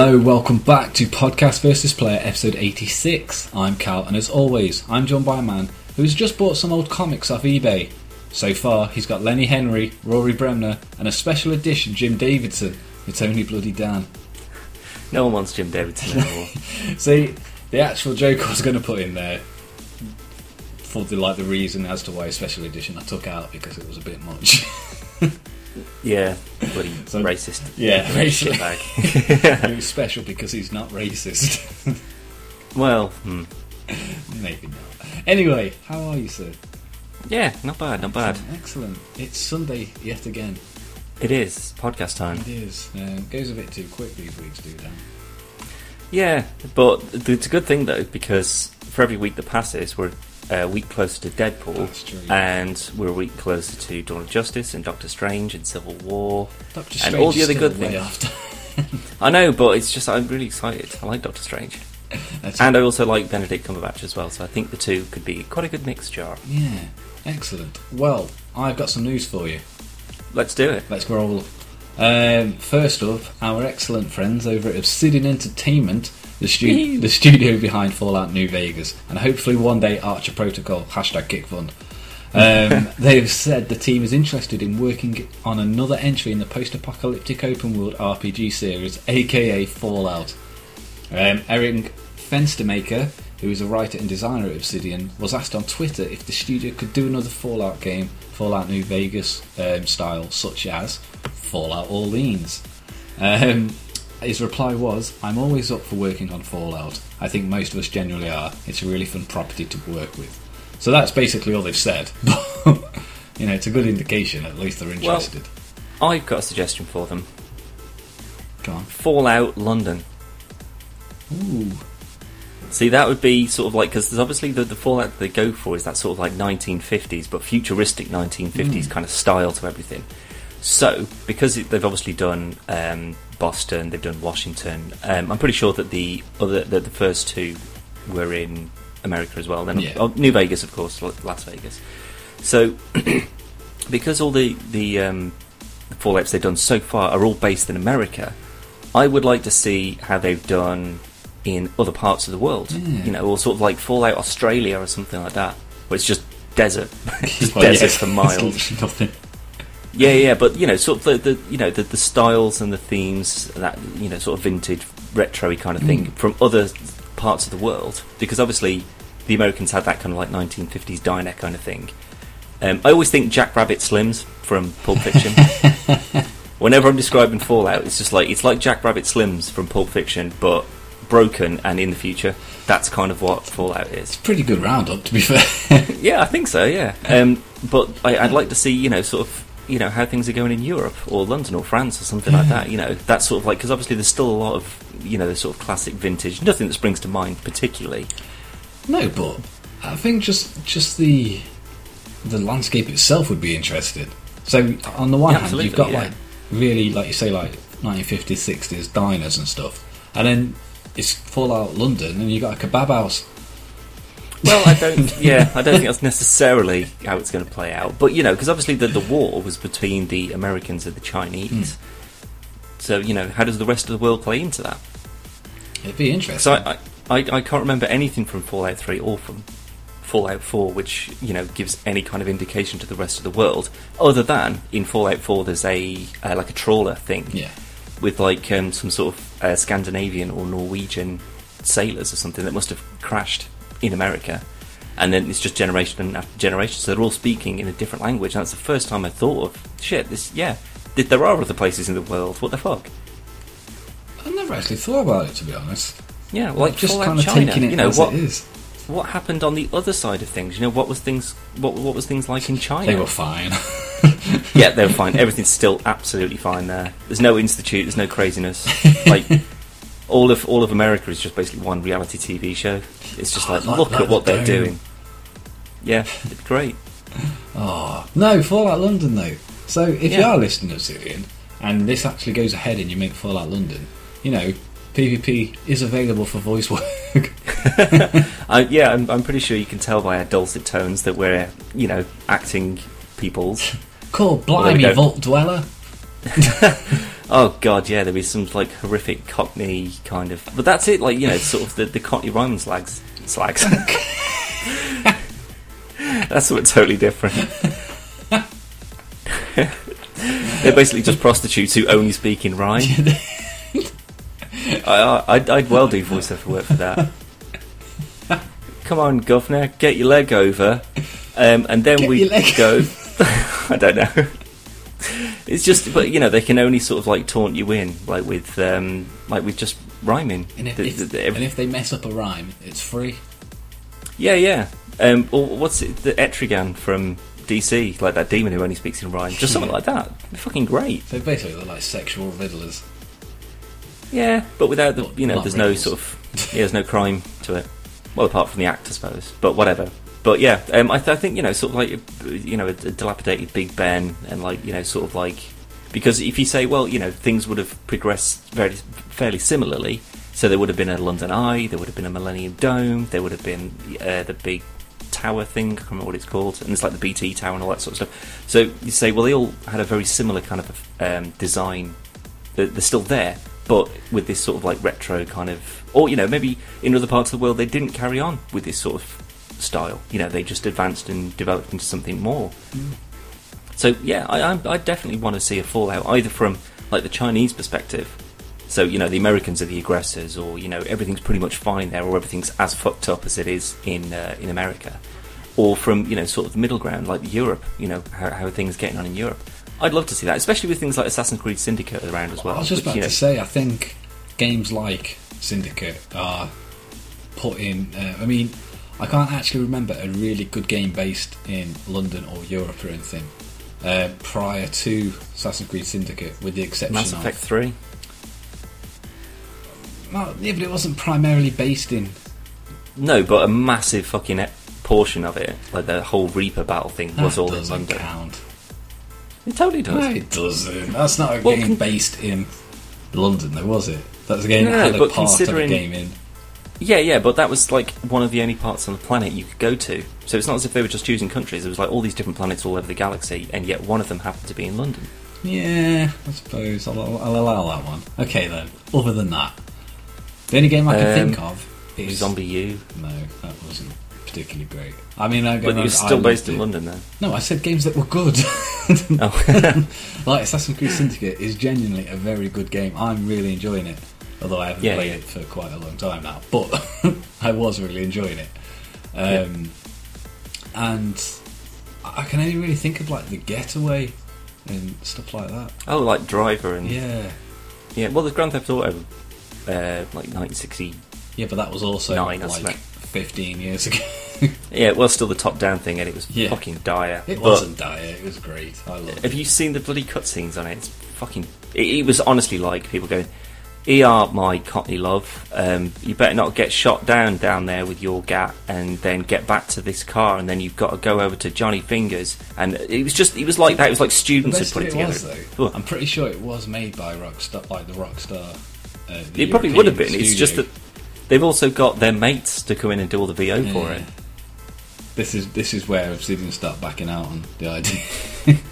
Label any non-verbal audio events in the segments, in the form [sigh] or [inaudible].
Hello, welcome back to Podcast versus Player episode 86. I'm Cal, and as always, I'm joined by a man who has just bought some old comics off eBay. So far, he's got Lenny Henry, Rory Bremner, and a special edition Jim Davidson. It's only bloody Dan. No one wants Jim Davidson anymore. [laughs] See, the actual joke I was going to put in there for the like the reason as to why a special edition I took out because it was a bit much. [laughs] yeah, [laughs] bloody So- racist. yeah, racist. [laughs] Shitbag. it [laughs] was special because he's not racist. well, hmm. Maybe not. Anyway, how are you, sir? yeah, not bad, not bad. Excellent. It's Sunday yet again. It is podcast time. It is. Uh, it goes a bit too quick these weeks, do Dan? Yeah, but it's a good thing though because for every week that passes, we're a week closer to Deadpool, and we're a week closer to Dawn of Justice and Doctor Strange and Civil War. Doctor And Strange all the other good way things. after. [laughs] I know, but it's just I'm really excited. I like Doctor Strange, [laughs] That's and I also like Benedict Cumberbatch as well. So I think the two could be quite a good mixture. yeah, excellent. Well, I've got some news for you. Let's do it. Let's roll. Um, first up, our excellent friends over at Obsidian Entertainment, the, stu- [laughs] the studio behind Fallout New Vegas, and hopefully one day Archer Protocol, hashtag kickfund. Um, [laughs] they've said the team is interested in working on another entry in the post-apocalyptic open-world RPG series, aka Fallout. Um, Eric Fenstermaker, who is a writer and designer at Obsidian, was asked on Twitter if the studio could do another Fallout game, Fallout New Vegas um, style, such as Fallout Orleans. Um, his reply was, I'm always up for working on Fallout. I think most of us genuinely are. It's a really fun property to work with. So that's basically all they've said. [laughs] you know, it's a good indication, at least they're interested. I've got a suggestion for them. Go on. Fallout London. Ooh. See, that would be sort of like because there's obviously the, the Fallout they go for is that sort of like 1950s, but futuristic 1950s kind of style to everything. So, because it, they've obviously done um, Boston, they've done Washington. Um, I'm pretty sure that the other that the first two were in America as well. Then Yeah. oh, New Vegas, of course, Las Vegas. So, [clears throat] because all the the, um, the Fallouts they've done so far are all based in America, I would like to see how they've done in other parts of the world. You know, or sort of like Fallout Australia or something like that, where it's just desert, just [laughs] Well, desert yeah, for miles. [laughs] nothing. Yeah, yeah, but you know, sort of the, the you know the, the styles and the themes that you know sort of vintage, retro-y kind of thing Mm. from other parts of the world, because obviously the Americans had that kind of like 1950s diner kind of thing. Um, I always think Jack Rabbit Slims from Pulp Fiction. [laughs] Whenever I'm describing Fallout, it's just like it's like Jack Rabbit Slims from Pulp Fiction, but broken and in the future. That's kind of what Fallout is. It's Pretty good roundup, to be fair. [laughs] Yeah, I think so. Yeah, [laughs] um, but I, I'd like to see you know sort of you know how things are going in Europe or London or France or something like that. You know, that sort of like because obviously there's still a lot of you know the sort of classic vintage. Nothing that springs to mind particularly. no, but I think just just the the landscape itself would be interesting. So on the one Yeah, hand, you've got yeah. like really, like you say, like 1950s, 60s diners and stuff, and then it's Fallout London, and you've got a kebab house. Well, I don't. [laughs] yeah, I don't think that's necessarily how it's going to play out. But you know, because obviously the the war was between the Americans and the Chinese. So you know, how does the rest of the world play into that? It'd be interesting. So I, I, I can't remember anything from Fallout 3 or from Fallout 4 which, you know, gives any kind of indication to the rest of the world, other than in Fallout 4 there's a, uh, like a trawler thing yeah, with like um, some sort of uh, Scandinavian or Norwegian sailors or something that must have crashed in America. And then it's just generation after generation, so they're all speaking in a different language. And that's the first time I thought of shit. This, yeah, there are other places in the world. What the fuck? I never actually thought about it to be honest. Yeah, like just Fallout kind of China. taking it you know as what? it is. what happened on the other side of things? You know, what was things what what was things like in China? They were fine. [laughs] yeah, they were fine. Everything's still absolutely fine there. There's no institute. There's no craziness. [laughs] like all of all of America is just basically one reality TV show. It's just Oh, like, like- look like at what the they're doing. Yeah, it's great. [laughs] Oh no, Fallout London though. So if you Yeah. are listening to Obsidian and this actually goes ahead and you make Fallout London, you know, PvP is available for voice work. [laughs] I, yeah, I'm, I'm pretty sure you can tell by our dulcet tones that we're you know acting peoples. [laughs] Call Well, there we Blimey. Vault Dweller. Oh god, yeah, there was some like horrific Cockney kind of, but that's it. Like you know, sort of the, the Cockney Ryman slags, slags. that's something totally different. [laughs] They're basically just prostitutes who only speak in rhyme. [laughs] I, I, I'd well do voiceover work for that. Come on, governor, get your leg over, um, and then Get we go. [laughs] I don't know. It's just, but you know, they can only sort of like taunt you in, like with, um, like with just rhyming. And if, The- if, the- and if they mess up a rhyme, it's free. yeah, yeah. Um, or what's it? The Etrigan from DC, like that demon who only speaks in rhyme, just something [laughs] like that. They're fucking great. So basically, they're like sexual riddlers. Yeah, but without the, you know, not there's no sort of, yeah, there's no crime to it. Well, apart from the act, I suppose. But whatever. But yeah, um, I, th- I think you know, sort of like you know, a, a dilapidated Big Ben, and like you know, sort of like because if you say, well, you know, things would have progressed very fairly similarly. So there would have been a London Eye, there would have been a Millennium Dome, there would have been uh, the big tower thing. I can't remember what it's called, and it's like the BT tower and all that sort of stuff. So you say, well, they all had a very similar kind of um, design they're, they're still there, but with this sort of like retro kind of, or you know, maybe in other parts of the world they didn't carry on with this sort of style. You know, they just advanced and developed into something more. So yeah, I, I, I definitely want to see a fallout either from like the Chinese perspective. So you know, the Americans are the aggressors, or you know, everything's pretty much fine there, or everything's as fucked up as it is in uh, in America, or from you know, sort of the middle ground like Europe. You know, how, how are things getting on in Europe? I'd love to see that, especially with things like Assassin's Creed Syndicate around as well. I was just which, about you know, to say, I think games like Syndicate are put in. Uh, I mean, I can't actually remember a really good game based in London or Europe or anything uh, prior to Assassin's Creed Syndicate, with the exception Mass of. Effect Three. Well, yeah, but it wasn't primarily based in. No, but a massive fucking portion of it, like the whole Reaper battle thing, was all in London. count. It totally does. No, it doesn't. That's not a Well, game con- based in London, though, was it? That's a game No, that had a part of a game in. Yeah, yeah, but that was like one of the only parts on the planet you could go to. So it's not as if they were just choosing countries. It was like all these different planets all over the galaxy, and yet one of them happened to be in London. Yeah, I suppose I'll, I'll allow that one. Okay then. Other than that, the only game I can Um, think of is Zombie U, No, that wasn't particularly great. I mean, I but it was still based in London then. No, I said games that were good. [laughs] Oh, [laughs] like Assassin's Creed Syndicate is genuinely a very good game. I'm really enjoying it, although I haven't Yeah, played yeah. it for quite a long time now. But [laughs] I was really enjoying it, um, and I can only really think of like the Getaway and stuff like that. oh, like Driver and Yeah, yeah. Well, the Grand Theft Auto, uh, like 1960. yeah, but that was also Nine, like 15 years ago. [laughs] Yeah, it was still the top-down thing, and it was Yeah. fucking dire. it But wasn't dire. It was great. I loved it. Have you seen the bloody cutscenes on it? It's fucking. It, it was honestly like people going, "Er, my Cockney love, um, you better not get shot down down there with your gat, and then get back to this car, and then you've got to go over to Johnny Fingers." And it was just, it was like that. It was like students had put it it together. was, though, [laughs] I'm pretty sure it was made by Rockstar, like the Rockstar. Uh, the It probably would have been. European It's just that they've also got their mates to come in and do all the VO for it. This is this is where Obsidian start backing out on the idea. [laughs]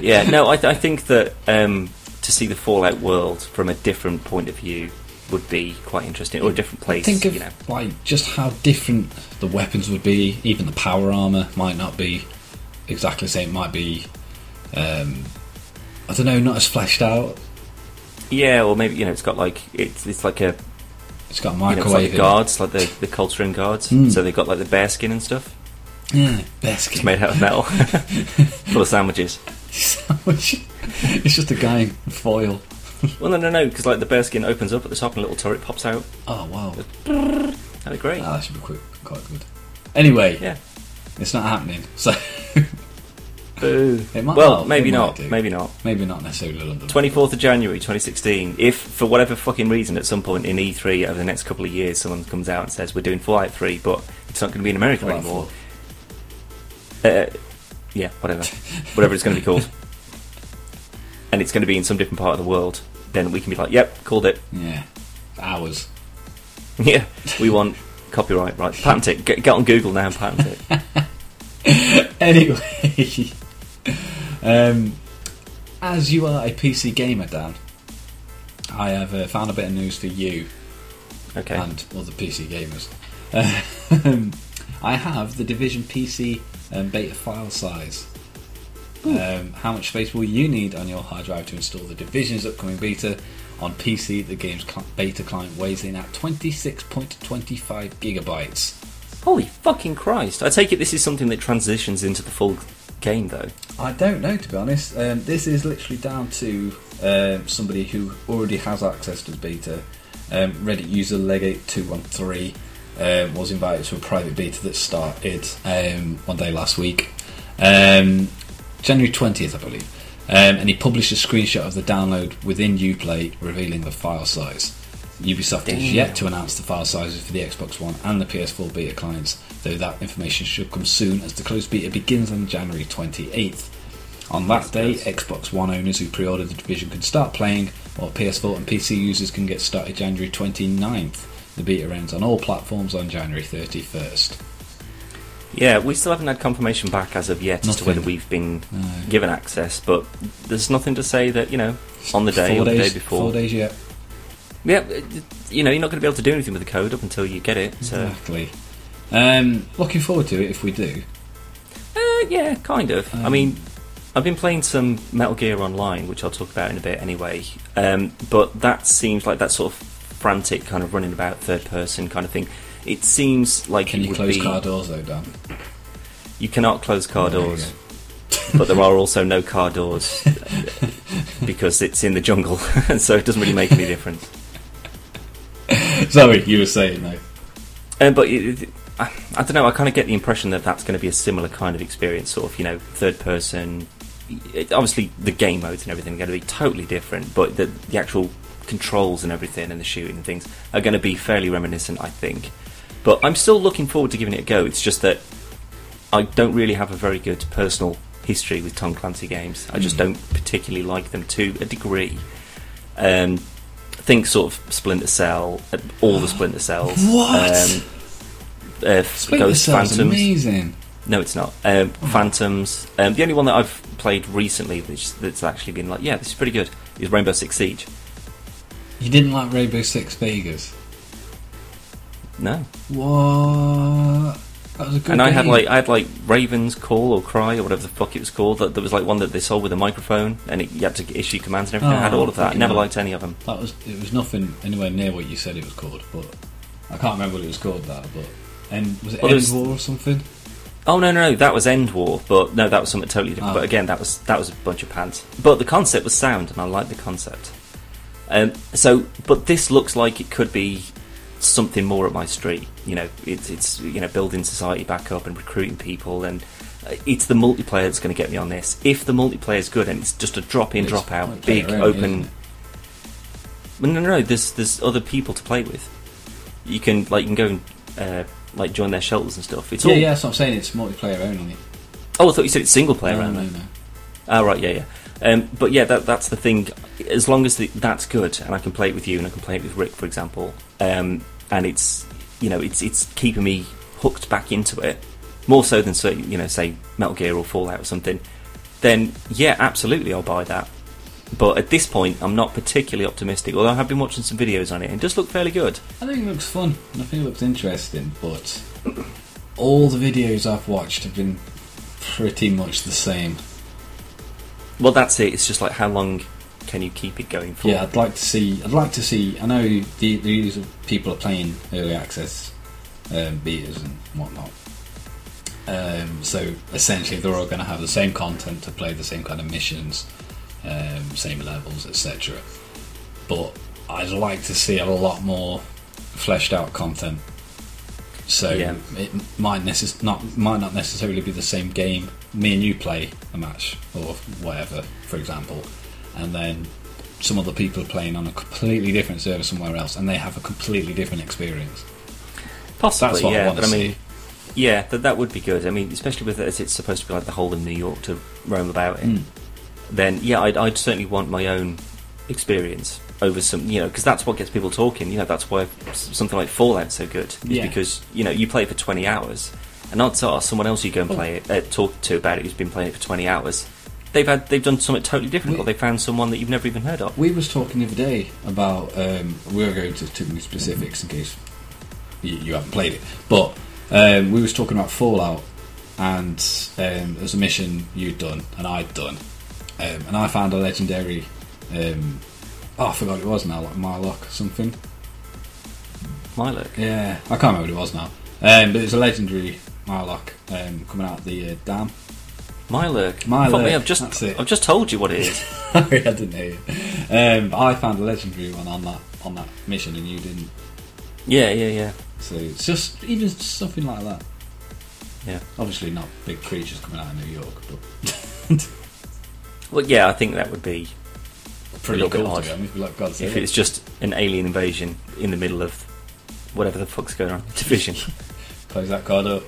Yeah, no, I, I think that um, to see the Fallout world from a different point of view would be quite interesting, or a different place. Think of you know. like just how different the weapons would be. Even the power armor might not be exactly the same. It might be, um, I don't know, not as fleshed out. Yeah, or maybe you know, it's got like it's it's like a It's got you know, it's like microwave. guards, like the the Coldstream guards. Mm. So they've got like the bear skin and stuff. Yeah, best It's made out of metal, [laughs] [laughs] full of sandwiches. [laughs] it's just a guy in foil. Well, no, no, no, because like the bear skin opens up at the top and a little turret pops out. Oh wow, That'd be great. Ah, that should be quick, quite good. Anyway, Yeah. it's not happening. So [laughs] Boo. It might- well, well, maybe not. Maybe not. maybe not necessarily London. 24th of January 2016. If, for whatever fucking reason, at some point in E3 over the next couple of years, someone comes out and says, We're doing Fallout 3, but it's not going to be in America Fallout anymore. Uh, yeah, whatever. whatever it's going to be called. [laughs] And it's going to be in some different part of the world, then we can be like, Yep, called it. Yeah, ours. [laughs] yeah, we want copyright, right? [laughs] Patent it. Get, get on Google now and patent it. Anyway, um, as you are a PC gamer, Dan, I have uh, found a bit of news for you Okay. and other PC gamers. Um, I have the Division PC um, beta file size. Um, how much space will you need on your hard drive to install the Division's upcoming beta on PC? The game's beta client weighs in at 26.25 gigabytes. Holy fucking Christ! I take it this is something that transitions into the full game, though. I don't know, to be honest. Um, this is literally down to um, somebody who already has access to the beta. Um, Reddit user Legate213 um, was invited to a private beta that started um, one day last week, um, January 20th, I believe. Um, and he published a screenshot of the download within Uplay revealing the file size. Ubisoft Damn. is yet to announce the file sizes for the Xbox One and the PS4 beta clients, though that information should come soon as the closed beta begins on January 28th. On that day, Xbox One owners who pre-ordered the division can start playing, while PS4 and PC users can get started January 29th. The beta ends on all platforms on January 31st. Yeah, we still haven't had confirmation back as of yet as to whether we've been No. given access, but there's nothing to say that you know on the day four or the day before. Four days yet. Yeah, you know you're not going to be able to do anything with the code up until you get it. So Exactly. Um, looking forward to it if we do. uh, yeah, kind of. I Um, mean, I've been playing some Metal Gear Online, which I'll talk about in a bit anyway. Um, but that seems like that sort of frantic kind of running about third person kind of thing. It seems like Can you close be, car doors though, Dan? You cannot close car you doors, [laughs] but there are also no car doors [laughs] because it's in the jungle, and [laughs] so it doesn't really make any difference. Sorry, you were saying though. Um, but it, it- I, I don't know. I kind of get the impression that that's going to be a similar kind of experience, sort of, you know, third person. It, obviously, the game modes and everything are going to be totally different, but the, the actual controls and everything and the shooting and things are going to be fairly reminiscent, I think. But I'm still looking forward to giving it a go. It's just that I don't really have a very good personal history with Tom Clancy games. I just Mhm. don't particularly like them to a degree. Um, think sort of Splinter Cell, uh, all the [gasps] Splinter Cells. What? Um, uh, Splinter Ghost Cell's Phantoms. amazing. No, it's not. Um, Oh. Phantoms. Um, the only one that I've played recently that's, that's actually been like, yeah, this is pretty good, is Rainbow Six Siege. You didn't like Rainbow Six Vegas? No, What? That was a good and I had game. like I had like Raven's Call or Cry or whatever the fuck it was called. That there was like one that they sold with a microphone, and it, you had to issue commands and everything. I had Oh, all of that. I never liked any of them. That was it was nothing anywhere near what you said it was called, but I can't remember what it was called. That, but and was it Well, End War or something? Oh no, no, no, that was End War, but no, that was something totally different. Oh. But again, that was that was a bunch of pants. But the concept was sound, and I liked the concept. Um, so, but this looks like it could be something more at my street. You know, it's it's you know building society back up and recruiting people, and uh, it's the multiplayer that's going to get me on this. If the multiplayer is good and it's just a drop in, drop out, big isn't open. no, no, no. There's there's other people to play with. You can like you can go and uh, like join their shelters and stuff. It's yeah, all. yeah. That's what I'm saying. It's multiplayer only. Oh, I thought you said it's single player no, only. no, no. Oh, right, yeah, yeah. Um, but yeah, that, that's the thing. As long as the, that's good, and I can play it with you, and I can play it with Rick, for example, um, and it's you know it's it's keeping me hooked back into it more so than say you know say Metal Gear or Fallout or something. Then yeah, absolutely, I'll buy that. But at this point, I'm not particularly optimistic. Although I have been watching some videos on it, and it does look fairly good. I think it looks fun. And I think it looks interesting, but all the videos I've watched have been pretty much the same. Well, that's it. It's just like how long can you keep it going for? Yeah, I'd like to see. I'd like to see. I know the people are playing early access um, betas and whatnot. Um, so essentially, they're all going to have the same content to play, the same kind of missions, um, same levels, etc. But I'd like to see a lot more fleshed out content. So Yeah. it might necess- not might not necessarily be the same game. Me and you play a match or whatever, for example, and then some other people are playing on a completely different server somewhere else, and they have a completely different experience. Possibly, That's what I yeah. want but to I mean, see. yeah, that that would be good. I mean, especially with it as it's supposed to be like the whole of New York to roam about in. Mm. Then yeah, I'd, I'd certainly want my own experience over some, you know, because that's what gets people talking. You know, that's why something like Fallout's so good. Is Yeah. because you know you play for twenty hours, and odds are someone else you go and Oh. play it, uh, talk to about it who's been playing it for twenty hours they've had they've done something totally different, We- or they found someone that you've never even heard of. We was talking the other day about um, we were going to many specifics in case you, you haven't played it, but um, we was talking about Fallout, and um, there was a mission you'd done and I'd done, um, and I found a legendary. Um, oh, I forgot what it was now, like or something. Milo. Yeah, I can't remember what it was now, um, but it's a legendary Mirelurk um, coming out of the uh, dam. Milo, Fuck me, I've just that's it. I've just told you what it is. [laughs] Sorry, I didn't hear you. Um, I found a legendary one on that on that mission, and you didn't. yeah, yeah, yeah. So it's just even something like that. Yeah. Obviously, not big creatures coming out of New York, but [laughs] Well, yeah, I think that would be pretty bit cool odd. to go. Like if it's just an alien invasion in the middle of whatever the fuck's going on. Division. [laughs] close that card up.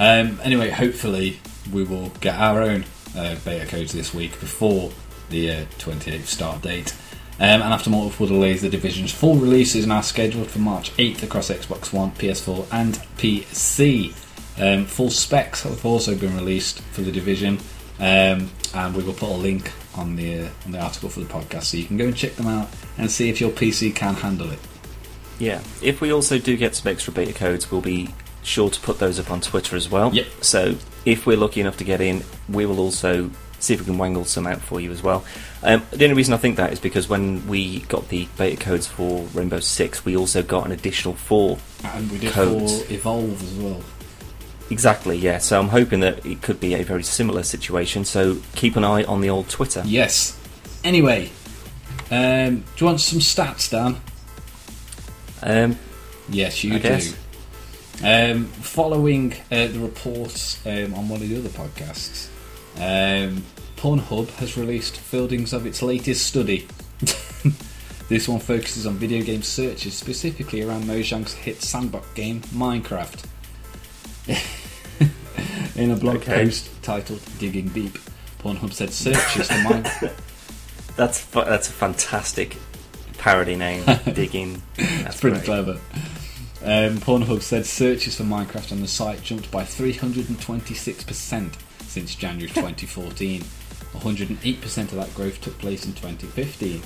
Um, anyway, hopefully we will get our own uh, beta codes this week before the uh, 28th start date. Um, and after multiple delays, the division's full release is now scheduled for March 8th across Xbox One, PS4, and PC. Um, full specs have also been released for the division, um, and we will put a link on the uh, on the article for the podcast, so you can go and check them out and see if your PC can handle it. Yeah. If we also do get some extra beta codes, we'll be sure to put those up on Twitter as well. Yep. So if we're lucky enough to get in, we will also see if we can wangle some out for you as well. Um, the only reason I think that is because when we got the beta codes for Rainbow Six, we also got an additional four. And we did Codes. for Evolve as well. Exactly, yeah. So I'm hoping that it could be a very similar situation. So keep an eye on the old Twitter. Yes. Anyway, um, do you want some stats, Dan? Um, Yes, you I do. guess. Um, following uh, the reports um, on one of the other podcasts, um, Pornhub has released fieldings of its latest study. [laughs] this one focuses on video game searches, specifically around Mojang's hit sandbox game Minecraft. [laughs] In a blog Okay. post titled "Digging Deep," Pornhub said searches for Minecraft. [laughs] that's fu- that's a fantastic parody name. Digging. That's That's pretty great. clever. Um, Pornhub said searches for Minecraft on the site jumped by 326% since January [laughs] 2014. 108% of that growth took place in 2015.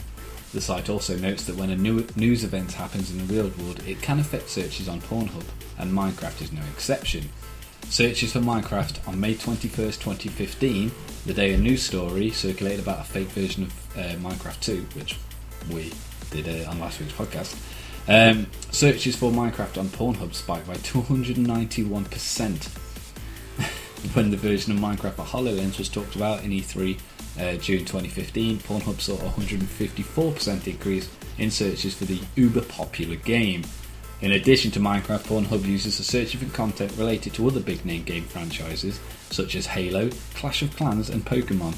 The site also notes that when a new news event happens in the real world, it can affect searches on Pornhub, and Minecraft is no exception. Searches for Minecraft on May 21st, 2015, the day a news story circulated about a fake version of uh, Minecraft 2, which we did uh, on last week's podcast. Um, searches for Minecraft on Pornhub spiked by 291% [laughs] when the version of Minecraft for HoloLens was talked about in E3 uh, June 2015. Pornhub saw a 154% increase in searches for the uber popular game. In addition to Minecraft, Pornhub users are searching for content related to other big name game franchises such as Halo, Clash of Clans, and Pokemon.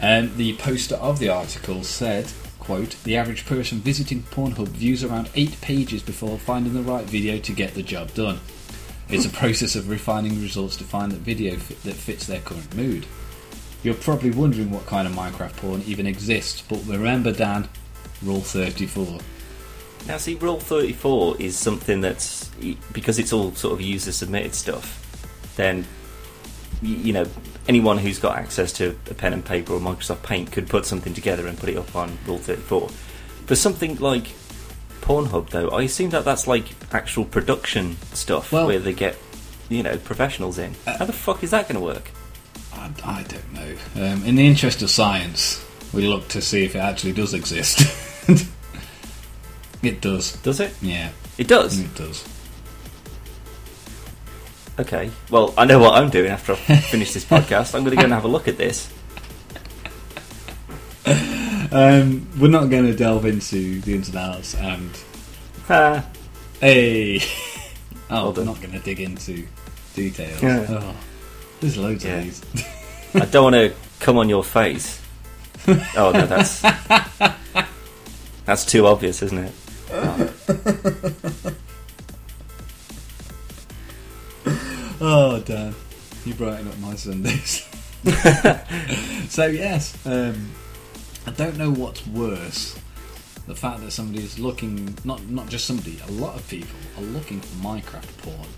Um, the poster of the article said, quote, the average person visiting Pornhub views around eight pages before finding the right video to get the job done. It's a [laughs] process of refining results to find the video fit, that fits their current mood. You're probably wondering what kind of Minecraft porn even exists, but remember, Dan, Rule 34. Now, see, Rule 34 is something that's because it's all sort of user submitted stuff. Then, you know, anyone who's got access to a pen and paper or Microsoft Paint could put something together and put it up on Rule 34. For something like Pornhub, though, I assume that that's like actual production stuff Well- where they get, you know, professionals in. How the fuck is that going to work? I, I don't know. Um, in the interest of science, we look to see if it actually does exist. [laughs] it does. Does it? Yeah, It does. it does. Okay. Well, I know what I'm doing after I [laughs] finish this podcast. I'm going to go and have a look at this. Um, we're not going to delve into the ins and outs and Ah, hey, [laughs] oh, Well we're not going to dig into details. Yeah. Oh, there's loads Yeah. of these. I don't want to come on your face. [laughs] Oh no, that's that's too obvious, isn't it? oh, Dan, you brighten up my Sundays. [laughs] so yes, um, I don't know what's worse. The fact that somebody is looking, not not just somebody, a lot of people are looking for Minecraft porn,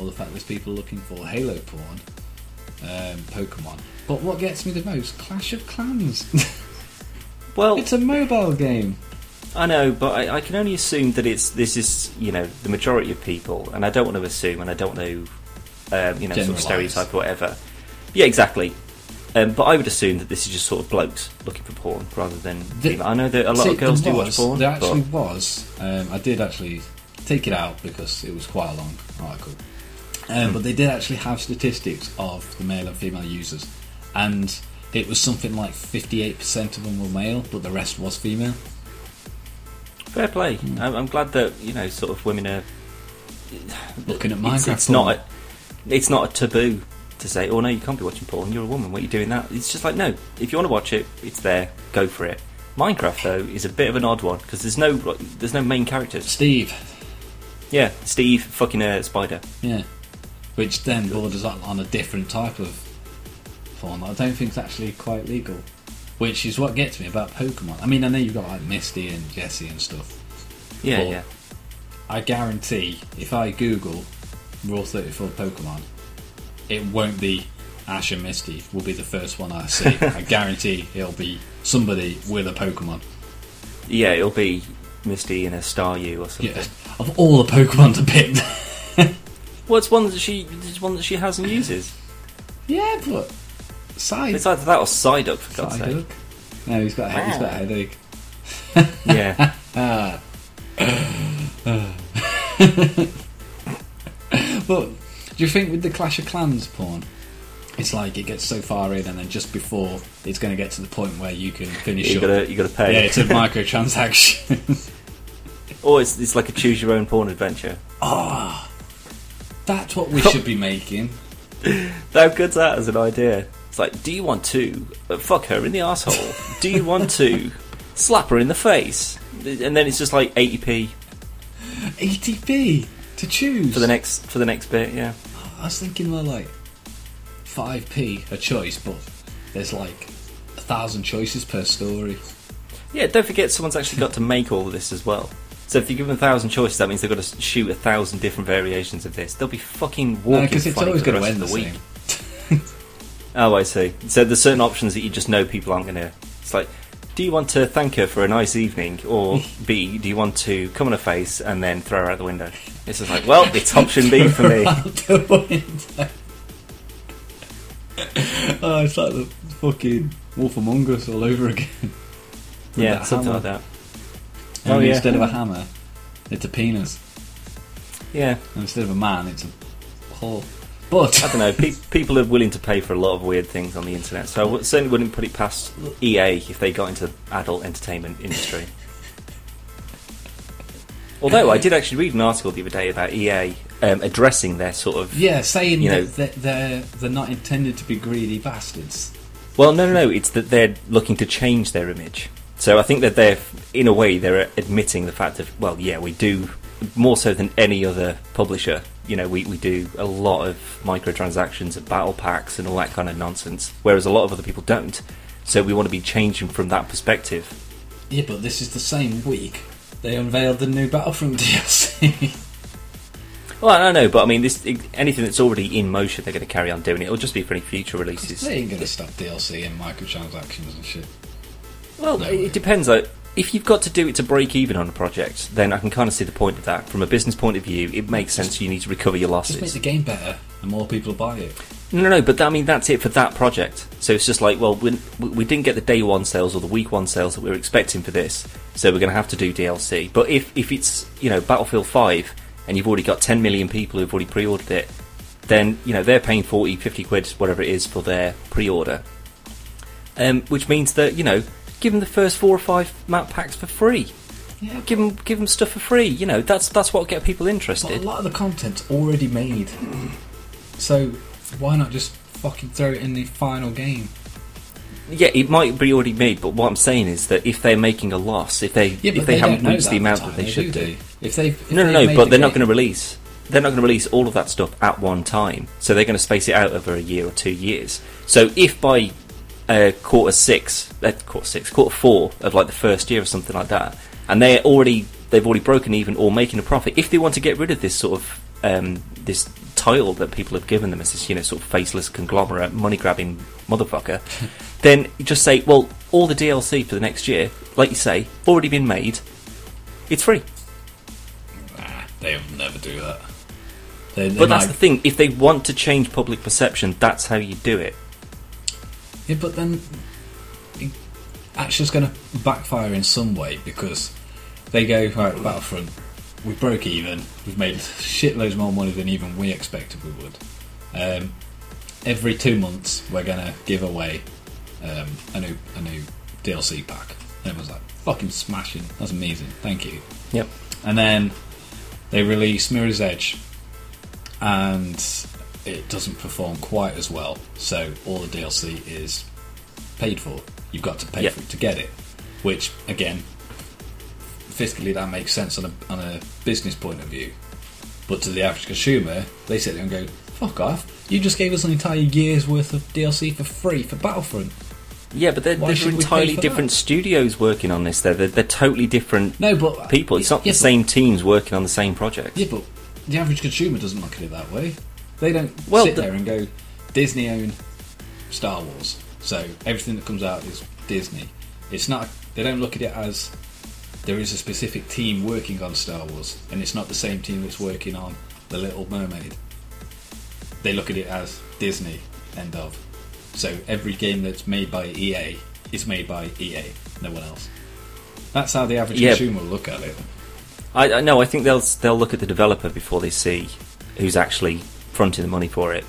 or the fact there's people looking for Halo porn, um, Pokemon. But what gets me the most? Clash of Clans. [laughs] Well, it's a mobile game. I know, but I, I can only assume that it's this is you know the majority of people, and I don't want to assume, and I don't to um, you know sort of stereotype or whatever. Yeah, exactly. Um, but I would assume that this is just sort of blokes looking for porn rather than. The- I know that a lot See, of girls do was- watch porn. There but- actually was. Um, I did actually take it out because it was quite a long article. Um. But they did actually have statistics of the male and female users, and it was something like 58% of them were male, but the rest was female. Fair play. Hmm. I'm, I'm glad that you know, sort of women are Looking at It's, Minecraft. it's not. A, it's not a taboo to say, "Oh no, you can't be watching porn. You're a woman. What are you doing that?" It's just like, no. If you want to watch it, it's there. Go for it. Minecraft though is a bit of an odd one because there's no there's no main characters. Steve. Yeah, Steve, fucking a spider. Yeah. Which then borders on, on a different type of porn that I don't think is actually quite legal. Which is what gets me about Pokemon. I mean, I know you've got like Misty and Jessie and stuff. Yeah, yeah. I guarantee if I Google Rule 34 Pokemon, it won't be Ash and Misty, will be the first one I see. [laughs] I guarantee it'll be somebody with a Pokemon. Yeah, it'll be Misty in a Staryu or something. Yeah. Of all the Pokemon to pick. [laughs] What's one that she? It's one that she has and uses. yeah, but. Side. It's either that or Psyduck, for God's Psyduck. sake. No, he's got a, he's got a headache. Yeah. [laughs] Ah. [coughs] but do you think with the Clash of Clans porn, it's like it gets so far in, and then just before it's going to get to the point where you can finish you up. gotta you gotta pay. Yeah, it's a [laughs] microtransaction. or it's it's like a choose your own porn adventure. Ah, that's what we should be making. [laughs] How good's that as an idea? It's like, do you want to uh, fuck her in the asshole? do you want to [laughs] slap her in the face? And then it's just like 80p 80p to choose. for the next for the next bit. Yeah. I was thinking more like 5p a choice, but there's like a thousand choices per story. Yeah. Don't forget, someone's actually got to make all of this as well. So if you give them a thousand choices, that means they've got to shoot a thousand different variations of this. They'll be fucking walking No, because it's funny always going to end the the same. week. [laughs] Oh, I see. So there's certain options that you just know people aren't going to. It's like, do you want to thank her for a nice evening, or B, do you want to come on her face and then throw her out the window? It's just like, well, it's option B for me. [laughs] Out the window. oh, it's like the fucking Wolf Among Us all over again. With Yeah, something hammer. like that. Only Oh, yeah. Instead of a hammer, it's a penis. Yeah, And instead of a man, it's a hole. But I don't know. Pe- people are willing to pay for a lot of weird things on the internet, so I w- certainly wouldn't put it past EA if they got into adult entertainment industry. Although I did actually read an article the other day about EA um, addressing their sort of yeah, saying You know- that they're they're not intended to be greedy bastards. Well, no, no, no. It's that they're looking to change their image. So I think that they're, in a way, they're admitting the fact that, well, yeah, we do more so than any other publisher. You know, we, we do a lot of microtransactions and battle packs and all that kind of nonsense, whereas a lot of other people don't. So we want to be changing from that perspective. Yeah, but this is the same week they unveiled the new Battlefront [laughs] DLC. Well, I don't know, but I mean, this anything that's already in motion, they're going to carry on doing it. It'll just be for any future releases. they ain't gonna stop DLC and microtransactions and shit. Well, No it depends. Like, if you've got to do it to break even on a project, then I can kind of see the point of that. From a business point of view, it makes sense. You need to recover your losses. Just makes the game better and more people buy it. No, no, no. But I mean, that's it for that project. So it's just like, well, we, we didn't get the day one sales or the week one sales that we were expecting for this, so we're going to have to do DLC. But if if it's you know Battlefield Five and you've already got 10 million people who've already pre-ordered it, then you know they're paying 40, 50 quid, whatever it is, for their pre-order. Um, which means that you know, give them the first four or five map packs for free. Yeah, Give them, give them stuff for free. You know, that's that's what get people but a lot of the content's already made. So why not just fucking throw it in the final game? Yeah, it might be already made, but what I'm saying is that if they're making a loss, if they Yeah, if they, don't haven't reached the amount that they should do. do, they? If they if no, no, no, but the they're not going to release. They're not going to release all of that stuff at one time. So they're going to space it out over a year or two years. So if by uh, quarter six, uh, quarter six, quarter four of like the first year or something like that, and they're already they've already broken even or making a profit, if they want to get rid of this sort of um, this title that people have given them as this, you know, sort of faceless conglomerate, money grabbing motherfucker, [laughs] then just say, well, all the DLC for the next year, like you say, already been made. It's free. Nah, they'll never do that. They, they But that's the thing. If they want to change public perception, that's how you do it. Yeah, but then it- actually it's going to backfire in some way because they go right Battlefront. We broke even. We've made shitloads more money than even we expected we would. Um, every two months, we're going to give away um, a new a new DLC pack. And it was like fucking smashing. That's amazing. Thank you. Yep. And then they release Mirror's Edge, and it doesn't perform quite as well. So all the DLC is paid for. You've got to pay Yep. for it to get it, which again, fiscally that makes sense on a on a business point of view. But to the average consumer, they sit there and go, "Fuck off! You just gave us an entire year's worth of DLC for free for Battlefront." Yeah, but they're, they're should we pay entirely different that? studios working on this. They're, they're, they're totally different No, but people. It's not Yeah, the same teams working on the same project. Yeah, but the average consumer doesn't look at it that way. They don't Well, sit the- there and go, Disney own Star Wars, so everything that comes out is Disney. It's not. They don't look at it as there is a specific team working on Star Wars, and it's not the same team that's working on The Little Mermaid. They look at it as Disney. End of. So every game that's made by EA is made by EA, no one else. That's how the average Yeah. consumer will look at it. I, I no, I think they'll they'll look at the developer before they see who's actually fronting the money for it.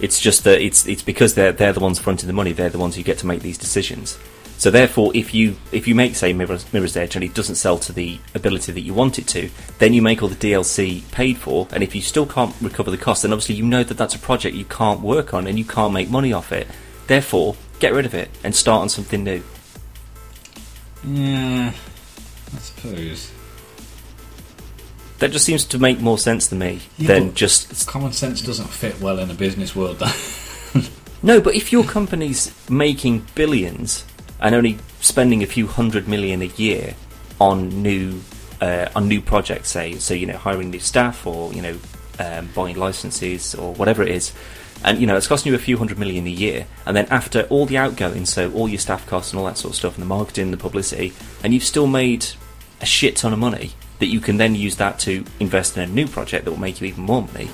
It's just that it's it's because they're they're the ones fronting the money. They're the ones who get to make these decisions. So therefore, if you if you make say Mirror's, Mirror's Edge and it doesn't sell to the ability that you want it to, then you make all the DLC paid for. And if you still can't recover the cost, then obviously you know that that's a project you can't work on and you can't make money off it. Therefore, get rid of it and start on something new. Yeah, I suppose. That just seems to make more sense to me Yeah, than just Common sense doesn't fit well in a business world. [laughs] No, but if your company's making billions and only spending a few hundred million a year on new uh, on new projects, say, so you know, hiring new staff or you know, um, buying licenses or whatever it is, and you know, it's costing you a few hundred million a year, and then after all the outgoing, so all your staff costs and all that sort of stuff, and the marketing, the publicity, and you've still made a shit ton of money that you can then use that to invest in a new project that will make you even more money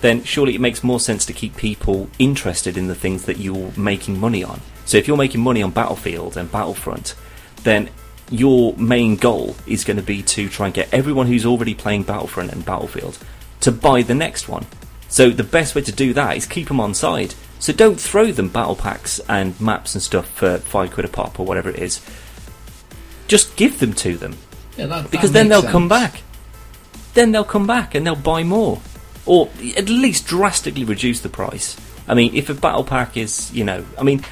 then surely it makes more sense to keep people interested in the things that you're making money on. So if you're making money on Battlefield and Battlefront, then your main goal is going to be to try and get everyone who's already playing Battlefront and Battlefield to buy the next one. So the best way to do that is keep them on side. So don't throw them battle packs and maps and stuff for five quid a pop or whatever it is. Just give them to them yeah, that, because that then they'll come back. Then they'll come back and they'll buy more, or at least drastically reduce the price. I mean, if a battle pack is, you know, I mean,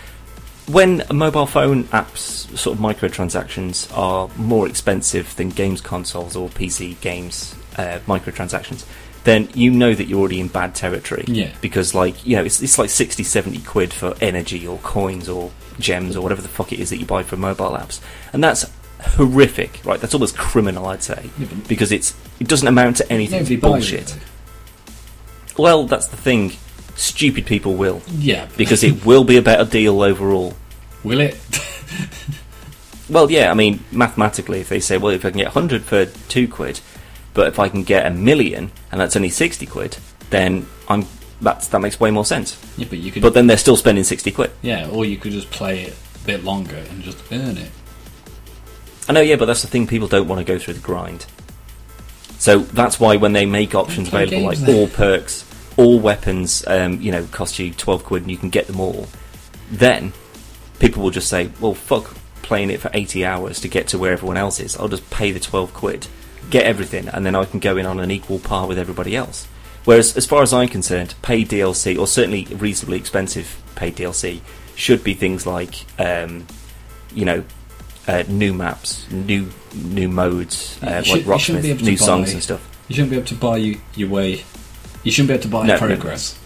when mobile phone apps sort of microtransactions are more expensive than games consoles or PC games uh, microtransactions, then you know that you're already in bad territory. Yeah. Because, like, you know, it's, it's like 60, 70 quid for energy or coins or gems or whatever the fuck it is that you buy for mobile apps. And that's horrific, right? That's almost criminal, I'd say. Because it's it doesn't amount to anything. Nobody bullshit. it, Well, that's the thing. Stupid people will. Yeah, Because it will be a better deal overall. will it? Well, yeah, I mean, mathematically, if they say, well, if I can get 100 for 2 quid, but if I can get a million and that's only 60 quid, then I'm that's, that makes way more sense. yeah, but you could. But then they're still spending 60 quid. yeah, or you could just play it a bit longer and just earn it. I know, yeah, but that's the thing. People don't want to go through the grind. So that's why when they make options Play available, games like then. all perks, all weapons, um, you know, cost you twelve quid and you can get them all, then people will just say, "Well, fuck playing it for eighty hours to get to where everyone else is. I'll just pay the twelve quid, get everything, and then I can go in on an equal par with everybody else." Whereas, as far as I'm concerned, paid DLC, or certainly reasonably expensive paid DLC, should be things like, um, you know, uh, new maps, new new modes, uh, should- like you shouldn't be Rocksmith, new songs and stuff. You shouldn't be able to buy you, your way. You shouldn't be able to buy No, no. progress.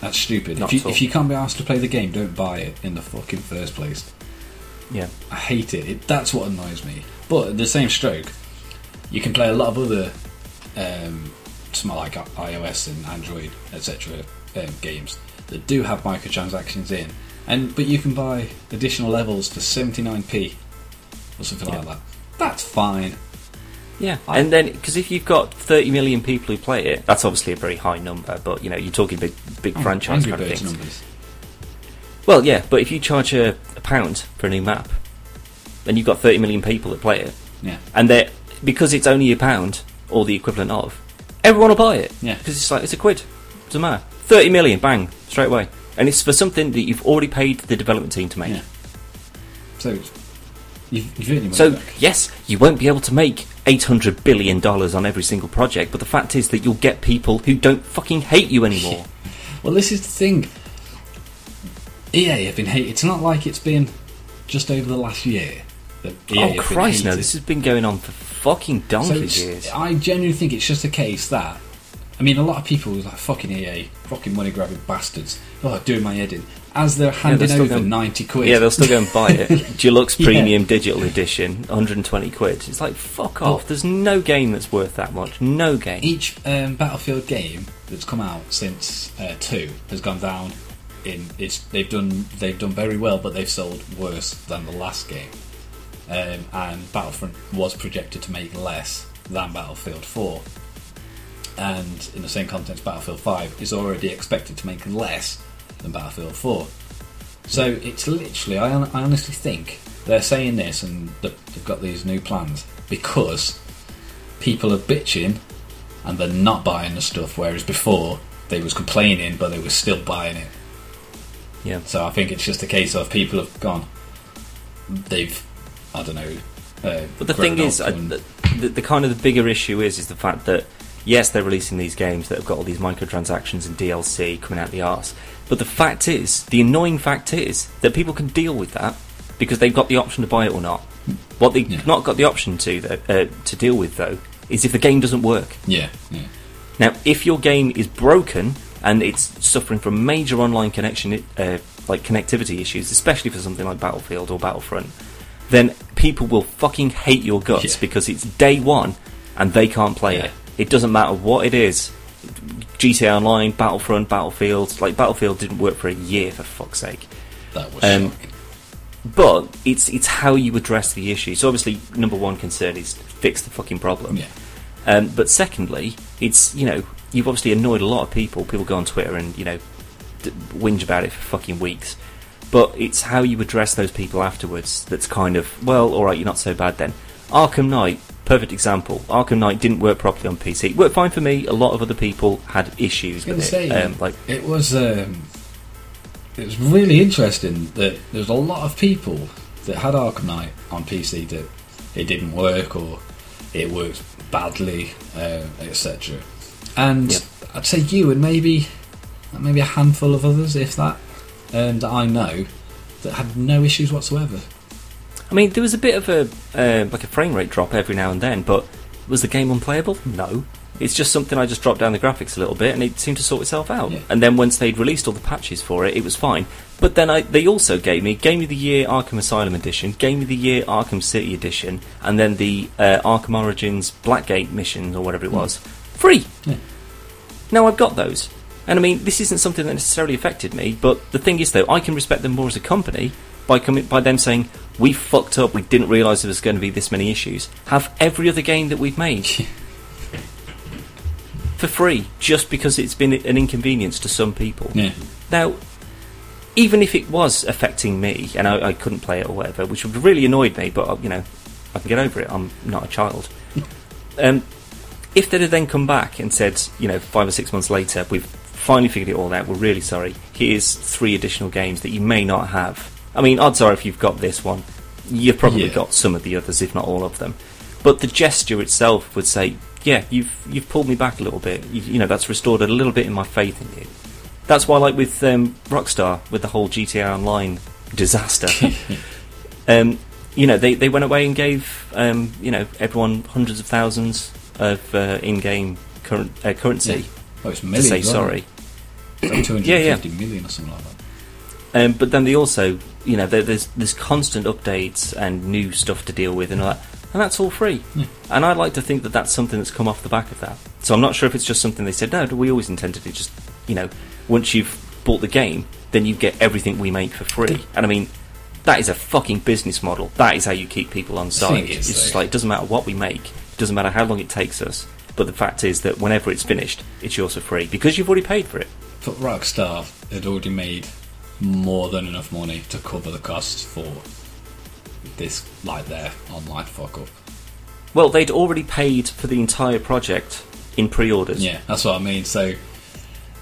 That's stupid. Not if you, if you can't be asked to play the game, don't buy it in the fucking first place. Yeah, I hate it. it that's what annoys me. But at the same stroke, you can play a lot of other um, small like iOS and Android, etc. Um, games that do have microtransactions in, and but you can buy additional levels for 79p or something Yeah. like that. That's fine. Yeah, I- and then because if you've got 30 million people who play it, that's obviously a very high number. But you know, you're talking big, big oh, franchise Angry kind of things. numbers. Well, yeah, but if you charge a, a pound for a new map, then you've got 30 million people that play it, Yeah, and they because it's only a pound or the equivalent of, everyone will buy it. Yeah. because it's like it's a quid, doesn't matter. 30 million, bang, straight away, and it's for something that you've already paid the development team to make. yeah. So you've, you've earned your money So back. yes, you won't be able to make eight hundred billion dollars on every single project, but the fact is that you'll get people who don't fucking hate you anymore. [laughs] Well, this is the thing. EA have been hated. It's not like it's been just over the last year. That EA oh Christ, no! This has been going on for fucking So donkey it's- years. I genuinely think it's just a case that. I mean, a lot of people was like fucking EA, fucking money grabbing bastards. Oh, doing my head in. As they're handing still over going- ninety quid. Yeah, they'll still go and buy it. [laughs] Deluxe Yeah. Premium Digital Edition, 120 quid. It's like fuck off. There's no game that's worth that much. No game. Each um, Battlefield game that's come out since uh, two has gone down. In it's they've done they've done very well, but they've sold worse than the last game. Um, and Battlefront was projected to make less than Battlefield Four, and in the same context, Battlefield Five is already expected to make less than Battlefield Four. So it's literally, I, I honestly think they're saying this and they've got these new plans because people are bitching and they're not buying the stuff, whereas before they was complaining but they were still buying it. Yeah. So I think it's just a case of people have gone, they've, I don't know. Uh, But the thing is, and- the, the, the kind of the bigger issue is is the fact that yes, they're releasing these games that have got all these microtransactions and DLC coming out the arse. But the fact is, the annoying fact is that people can deal with that because they've got the option to buy it or not. What they've Yeah. not got the option to though, uh, to deal with though is if the game doesn't work. yeah, yeah, Now, if your game is broken and it's suffering from major online connection, uh, like connectivity issues, especially for something like Battlefield or Battlefront, then people will fucking hate your guts Yeah. because it's day one and they can't play it. It doesn't matter what it is. GTA Online, Battlefront, Battlefield, like Battlefield didn't work for a year for fuck's sake. that was Um. But it's it's how you address the issue. So obviously, number one concern is fix the fucking problem. Yeah, Um, but secondly, it's you know you've obviously annoyed a lot of people. People go on Twitter and you know d- whinge about it for fucking weeks. But it's how you address those people afterwards that's kind of well, all right, you're not so bad then. Arkham Knight, perfect example. Arkham Knight didn't work properly on PC. It worked fine for me. A lot of other people had issues with it. say, um, like it was um, it was really interesting that there's a lot of people that had Arkham Knight on PC that it didn't work or it worked badly, uh, etc. And Yep. I'd say you and maybe maybe a handful of others, if that, um, that I know that had no issues whatsoever. I mean, there was a bit of a uh, like a frame rate drop every now and then, but was the game unplayable? No. It's just something I just dropped down the graphics a little bit, and it seemed to sort itself out. Yeah. And then once they'd released all the patches for it, it was fine. But then I, they also gave me Game of the Year Arkham Asylum Edition, Game of the Year Arkham City Edition, and then the uh, Arkham Origins Blackgate mission or whatever it was, free. Yeah. Now I've got those. And I mean, this isn't something that necessarily affected me, but the thing is, though, I can respect them more as a company by coming by them saying we fucked up, we didn't realise there was going to be this many issues. Have every other game that we've made [laughs] for free, just because it's been an inconvenience to some people. Yeah, Now, even if it was affecting me and I, I couldn't play it or whatever, which would have really annoyed me, but you know, I can get over it. I'm not a child. [laughs] um, if they'd have then come back and said, you know, five or six months later, we've finally figured it all out. We're really sorry. Here's three additional games that you may not have. I mean, odds are if you've got this one, you've probably Yeah. got some of the others, if not all of them. But the gesture itself would say, yeah, you've you've pulled me back a little bit. You, you know, that's restored a little bit in my faith in you. That's why, like with um, Rockstar, with the whole GTA Online disaster, [laughs] um, you know, they, they went away and gave um, you know everyone hundreds of thousands of uh, in-game current uh, currency yeah. Oh, it's to say it? sorry. It's like 250 Yeah, yeah. million or something like that. Um, but then they also, you know, there, there's there's constant updates and new stuff to deal with, and all that. and that's all free. Hmm. And I'd like to think that that's something that's come off the back of that. So I'm not sure if it's just something they said. No, we always intended it. Just you know, once you've bought the game, then you get everything we make for free. And I mean, that is a fucking business model. That is how you keep people on side. It's just like it doesn't matter what we make, it doesn't matter how long it takes us. But the fact is that whenever it's finished, it's yours for free because you've already paid for it. But Rockstar had already made more than enough money to cover the costs for this, like their online fuck up. Well, they'd already paid for the entire project in pre-orders. Yeah, that's what I mean. So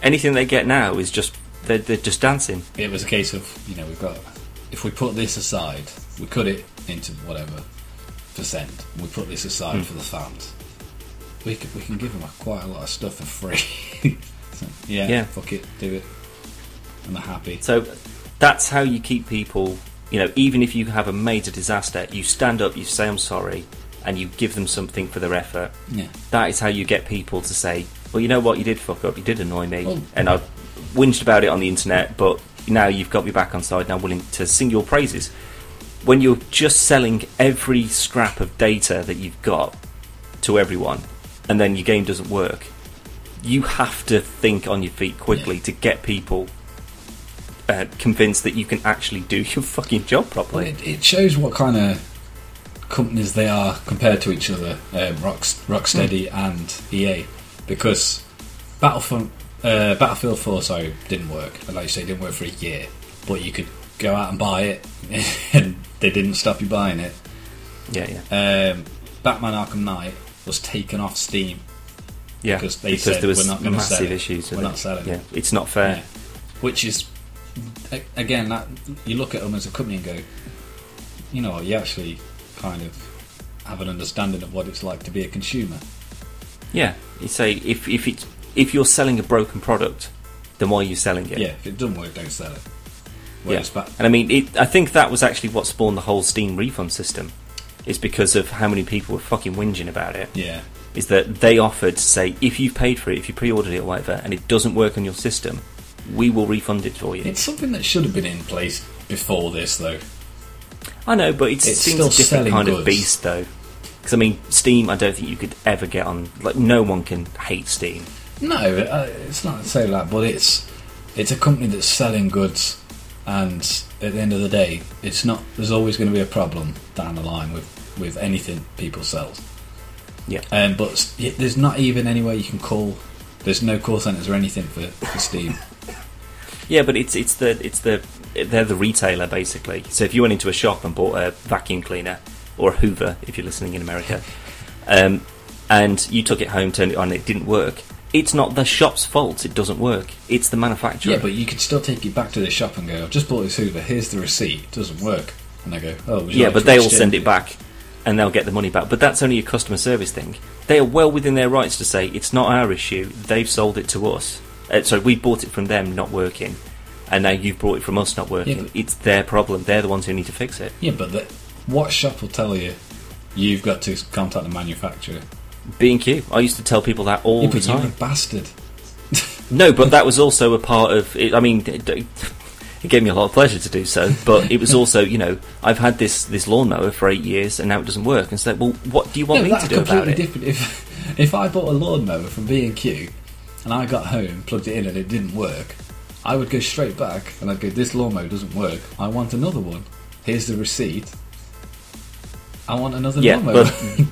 Anything they get now is just they're, they're just dancing. it was a case of you know we've got if we put this aside, we cut it into whatever percent. We put this aside Hmm. for the fans. We can, we can give them a, quite a lot of stuff for free. [laughs] so, yeah, Yeah. fuck it, do it, and they're happy. So that's how you keep people. You know, even if you have a major disaster, you stand up, you say I'm sorry, and you give them something for their effort. Yeah, That is how you get people to say, "Well, you know what, you did fuck up, you did annoy me, Well- and I've whinged about it on the internet, but now you've got me back on side, and I'm willing to sing your praises." When you're just selling every scrap of data that you've got to everyone, and then your game doesn't work, you have to think on your feet quickly to get people uh, convinced that you can actually do your fucking job properly. it, it shows what kind of companies they are compared to each other, um, Rock, Rocksteady Hmm. and EA, because Battlefront, uh, Battlefield 4, sorry, didn't work. And like you say, it didn't work for a year, but you could go out and buy it, [laughs] and they didn't stop you buying it. Yeah, yeah, Um, Batman Arkham Knight was taken off Steam, yeah. because they because said there was we're not gonna massive sell it. issues. We're it. not selling Yeah, it. it's not fair. Yeah. which is again that you look at them as a company and go, you know, you actually kind of have an understanding of what it's like to be a consumer. Yeah, you say if if it's if you're selling a broken product, then why are you selling it? Yeah, if it doesn't work, don't sell it. Yeah. Whereas Bat- And I mean, it, I think that was actually what spawned the whole Steam refund system. Is because of how many people were fucking whinging about it. yeah, Is that they offered to say if you've paid for it, if you pre-ordered it or whatever, and it doesn't work on your system, we will refund it for you. it's something that should have been in place before this, though. I know, but it It's seems still a different kind of beast, though. Because I mean, Steam, I don't think you could ever get on. Like, no one can hate Steam. No, uh, it's not to say that, but it's it's a company that's selling goods, and at the end of the day, it's not. There's always going to be a problem down the line with with anything people sell. Yeah. Um, but there's not even anywhere you can call. There's no call centres or anything for, for Steam. Yeah, but it's it's the it's the they're the retailer basically. So if you went into a shop and bought a vacuum cleaner or a Hoover, if you're listening in America, [laughs] um, and you took it home, turned it on, it didn't work. It's not the shop's fault; it doesn't work. It's the manufacturer. yeah, but you could still take it back to the shop and go, "I've just bought this Hoover. Here's the receipt. It doesn't work." And they go, "Oh, yeah, like but to they will send it back, and they'll get the money back. But that's only a customer service thing. They are well within their rights to say it's not our issue. They've sold it to us. Uh, sorry, we bought it from them, not working, and now you've brought it from us, not working. but- it's their problem. They're the ones who need to fix it. Yeah, but the, what shop will tell you you've got to contact the manufacturer? B and Q. I used to tell people that all yeah, the but you're a time. bastard. [laughs] No, but that was also a part of it. I mean, it, [laughs] it gave me a lot of pleasure to do so, but it was also, you know, I've had this this lawnmower for eight years and now it doesn't work. And like, well, what do you want No, me to do about completely it? different. If [laughs] if I bought a lawnmower from B and Q and I got home, plugged it in, and it didn't work, I would go straight back and I'd go, "This lawnmower doesn't work. I want another one. Here's the receipt. I want another Yeah, lawnmower." but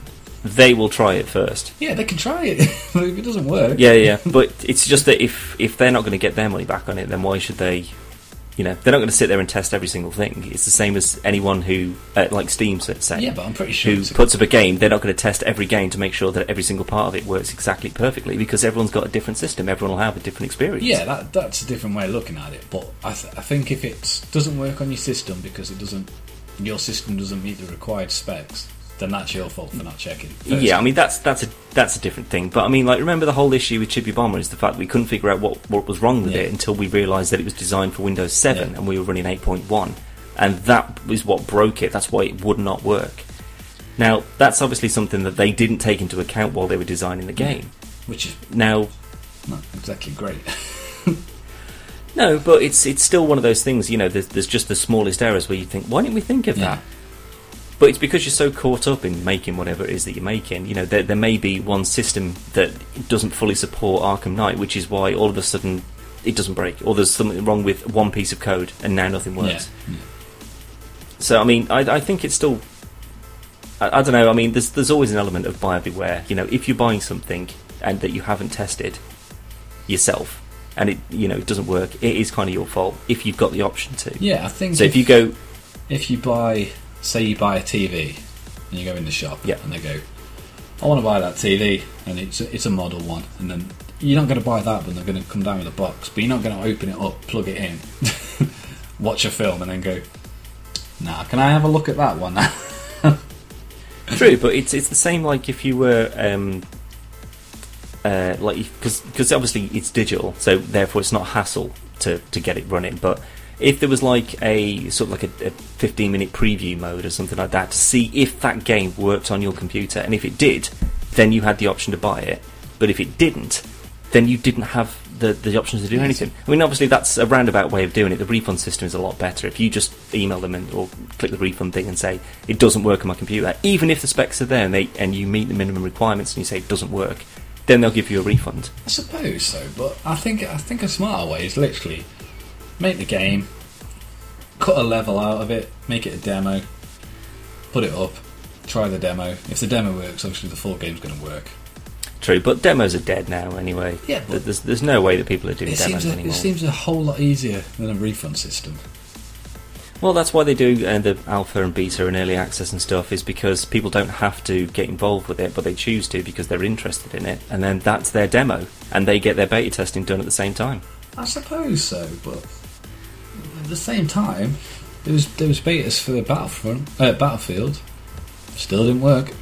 [laughs] they will try it first. yeah, they can try it, [laughs] if it doesn't work, Yeah, yeah. But it's just that if if they're not going to get their money back on it, then why should they? You know, they're not going to sit there and test every single thing. It's the same as anyone who, uh, like Steam, say, yeah, but I'm pretty sure. who puts up a game, they're not going to test every game to make sure that every single part of it works exactly perfectly because everyone's got a different system. Everyone will have a different experience. yeah, that, that's a different way of looking at it. But I, th- I think if it doesn't work on your system because it doesn't, your system doesn't meet the required specs, then that's your fault for not checking. first. Yeah, I mean that's that's a that's a different thing. But I mean, like, remember the whole issue with Chippy Bomber is the fact that we couldn't figure out what what was wrong with Yeah. it until we realised that it was designed for Windows Seven Yeah. and we were running eight point one, and that was what broke it. That's why it would not work. Now, that's obviously something that they didn't take into account while they were designing the game. which is Now, not exactly great. [laughs] no, but it's it's still one of those things. You know, there's, there's just the smallest errors where you think, why didn't we think of Yeah. that? But it's because you're so caught up in making whatever it is that you're making. You know, there, there may be one system that doesn't fully support Arkham Knight, which is why all of a sudden it doesn't break, or there's something wrong with one piece of code and now nothing works. Yeah. So I mean, I, I think it's still. I, I don't know. I mean, there's there's always an element of buyer beware. You know, if you're buying something and that you haven't tested yourself, and it you know it doesn't work, it is kind of your fault if you've got the option to. Yeah, I think So if you go, if you buy, say you buy a TV, and you go in the shop, Yeah. and they go, I want to buy that TV, and it's a, it's a model one, and then you're not going to buy that, but they're going to come down with a box, but you're not going to open it up, plug it in, [laughs] watch a film, and then go, Nah, can I have a look at that one? [laughs] True, but it's it's the same like if you were um, uh, like because because obviously it's digital, so therefore it's not hassle to to get it running. But if there was like a sort of like a, a 15 minute preview mode or something like that to see if that game worked on your computer, and if it did, then you had the option to buy it. But if it didn't, then you didn't have the, the option to do anything. I mean, obviously that's a roundabout way of doing it. The refund system is a lot better. If you just email them and, or click the refund thing and say it doesn't work on my computer, even if the specs are there and, they, and you meet the minimum requirements and you say it doesn't work, then they'll give you a refund. I suppose so, but I think I think a smarter way is literally make the game, cut a level out of it, make it a demo, put it up, try the demo. If the demo works, obviously the full game's going to work. True, but demos are dead now anyway. Yeah, there's there's no way that people are doing It demos seems, a, anymore. it seems a whole lot easier than a refund system. Well, that's why they do uh, the alpha and beta and early access and stuff, is because people don't have to get involved with it, but they choose to because they're interested in it, and then that's their demo, and they get their beta testing done at the same time. I suppose so, but the same time, there was there was betas for Battlefront, uh, Battlefield, still didn't work.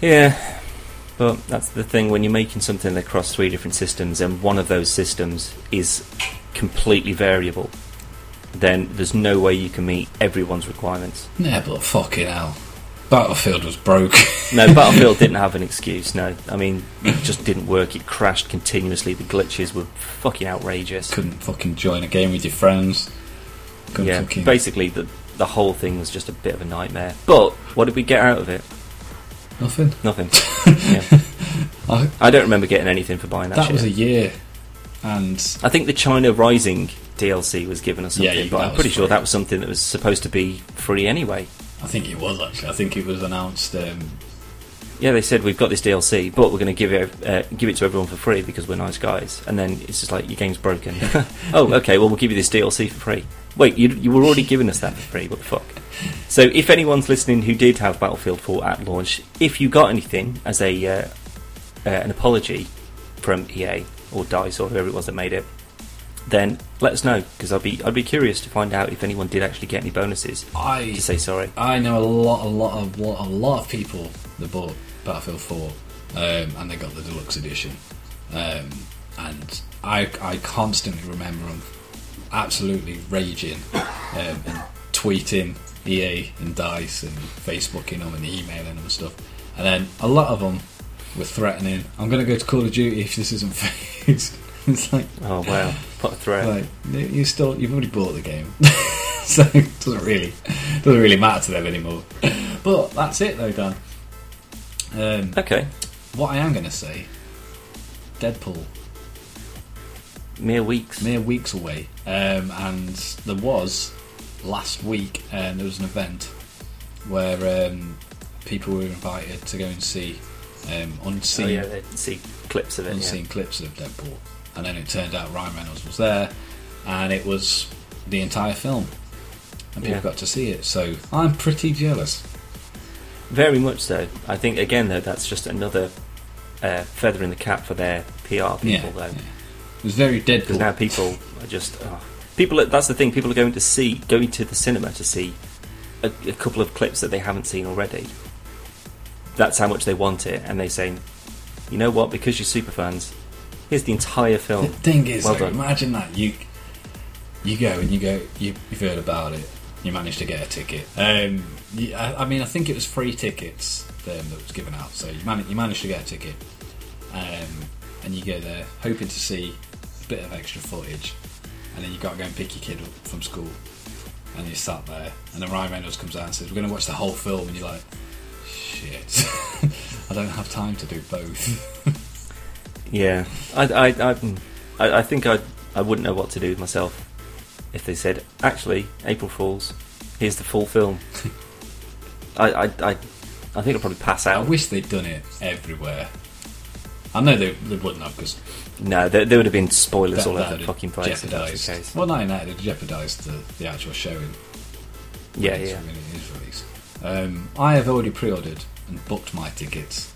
Yeah, but that's the thing when you're making something across three different systems, and one of those systems is completely variable, then there's no way you can meet everyone's requirements. Yeah, but fucking hell, Battlefield was broke. [laughs] No, Battlefield didn't have an excuse. No, I mean it just didn't work. It crashed continuously. The glitches were fucking outrageous. Couldn't fucking join a game with your friends. Couldn't yeah, fucking basically the the whole thing was just a bit of a nightmare. But what did we get out of it? nothing. Nothing. [laughs] yeah. I, I don't remember getting anything for buying that. that shit. was a year, and I think the China Rising DLC was given us something, yeah, but I'm pretty sure that was something that was supposed to be free anyway. I think it was actually. I think it was announced. Um, Yeah, they said we've got this DLC, but we're going to give it uh, give it to everyone for free because we're nice guys. And then it's just like your game's broken. [laughs] oh, okay. Well, we'll give you this DLC for free. Wait, you you were already giving us that for free. What the fuck? So, if anyone's listening who did have Battlefield 4 at launch, if you got anything as a uh, uh, an apology from EA or Dice or whoever it was that made it, then let us know because I'd be I'd be curious to find out if anyone did actually get any bonuses I to say sorry. I know a lot, a lot of lot, a lot of people that bought Battlefield 4, um, and they got the deluxe edition, um, and I I constantly remember them absolutely raging um, and tweeting EA and Dice and Facebooking them and emailing them and stuff, and then a lot of them were threatening, "I'm going to go to Call of Duty if this isn't [laughs] fixed." [laughs] it's like, Oh wow, what a threat! like you still you've already bought the game, [laughs] so it doesn't really doesn't really matter to them anymore. But that's it though, Dan. Um, Okay, what I am going to say, Deadpool, mere weeks. mere weeks away, um, and there was last week um, there was an event where um, people were invited to go and see um, unseen Oh, yeah, see clips of it. unseen clips of Deadpool, and then it turned out Ryan Reynolds was there, and it was the entire film, and people Yeah. got to see it. So I'm pretty jealous. Very much so. I think again though that's just another uh, feather in the cap for their PR people Yeah, though, yeah. It was very dead because now people are just oh. people. are- That's the thing. People are going to see going to the cinema to see a, a couple of clips that they haven't seen already. That's how much they want it, and they say, you know what? Because you're super fans, here's the entire film. the thing is, Well though, done. imagine that you you go and you go you, you've heard about it, you managed to get a ticket. Um, you, I, I mean, I think it was free tickets um, that was given out, so you, man- you managed to get a ticket, um, and you go there hoping to see a bit of extra footage, and then you got to go and pick your kid up from school. and you sat there, and then Ryan Reynolds comes out and says, "We're going to watch the whole film," and you're like, "Shit, [laughs] I don't have time to do both." [laughs] Yeah, I, I, I, I, I think I, I wouldn't know what to do with myself if they said, actually, April Fools, here's the full film. [laughs] I, I, I, I think I'll probably pass out I out. wish they'd done it everywhere. I know they, they wouldn't have because No, there, there would have been spoilers that, all over the would fucking place if that was jeopardised. the case. Well, not in that, it jeopardised the, the actual showing. Yeah, when it's- yeah. when it is released. Um, I have already pre-ordered and booked my tickets.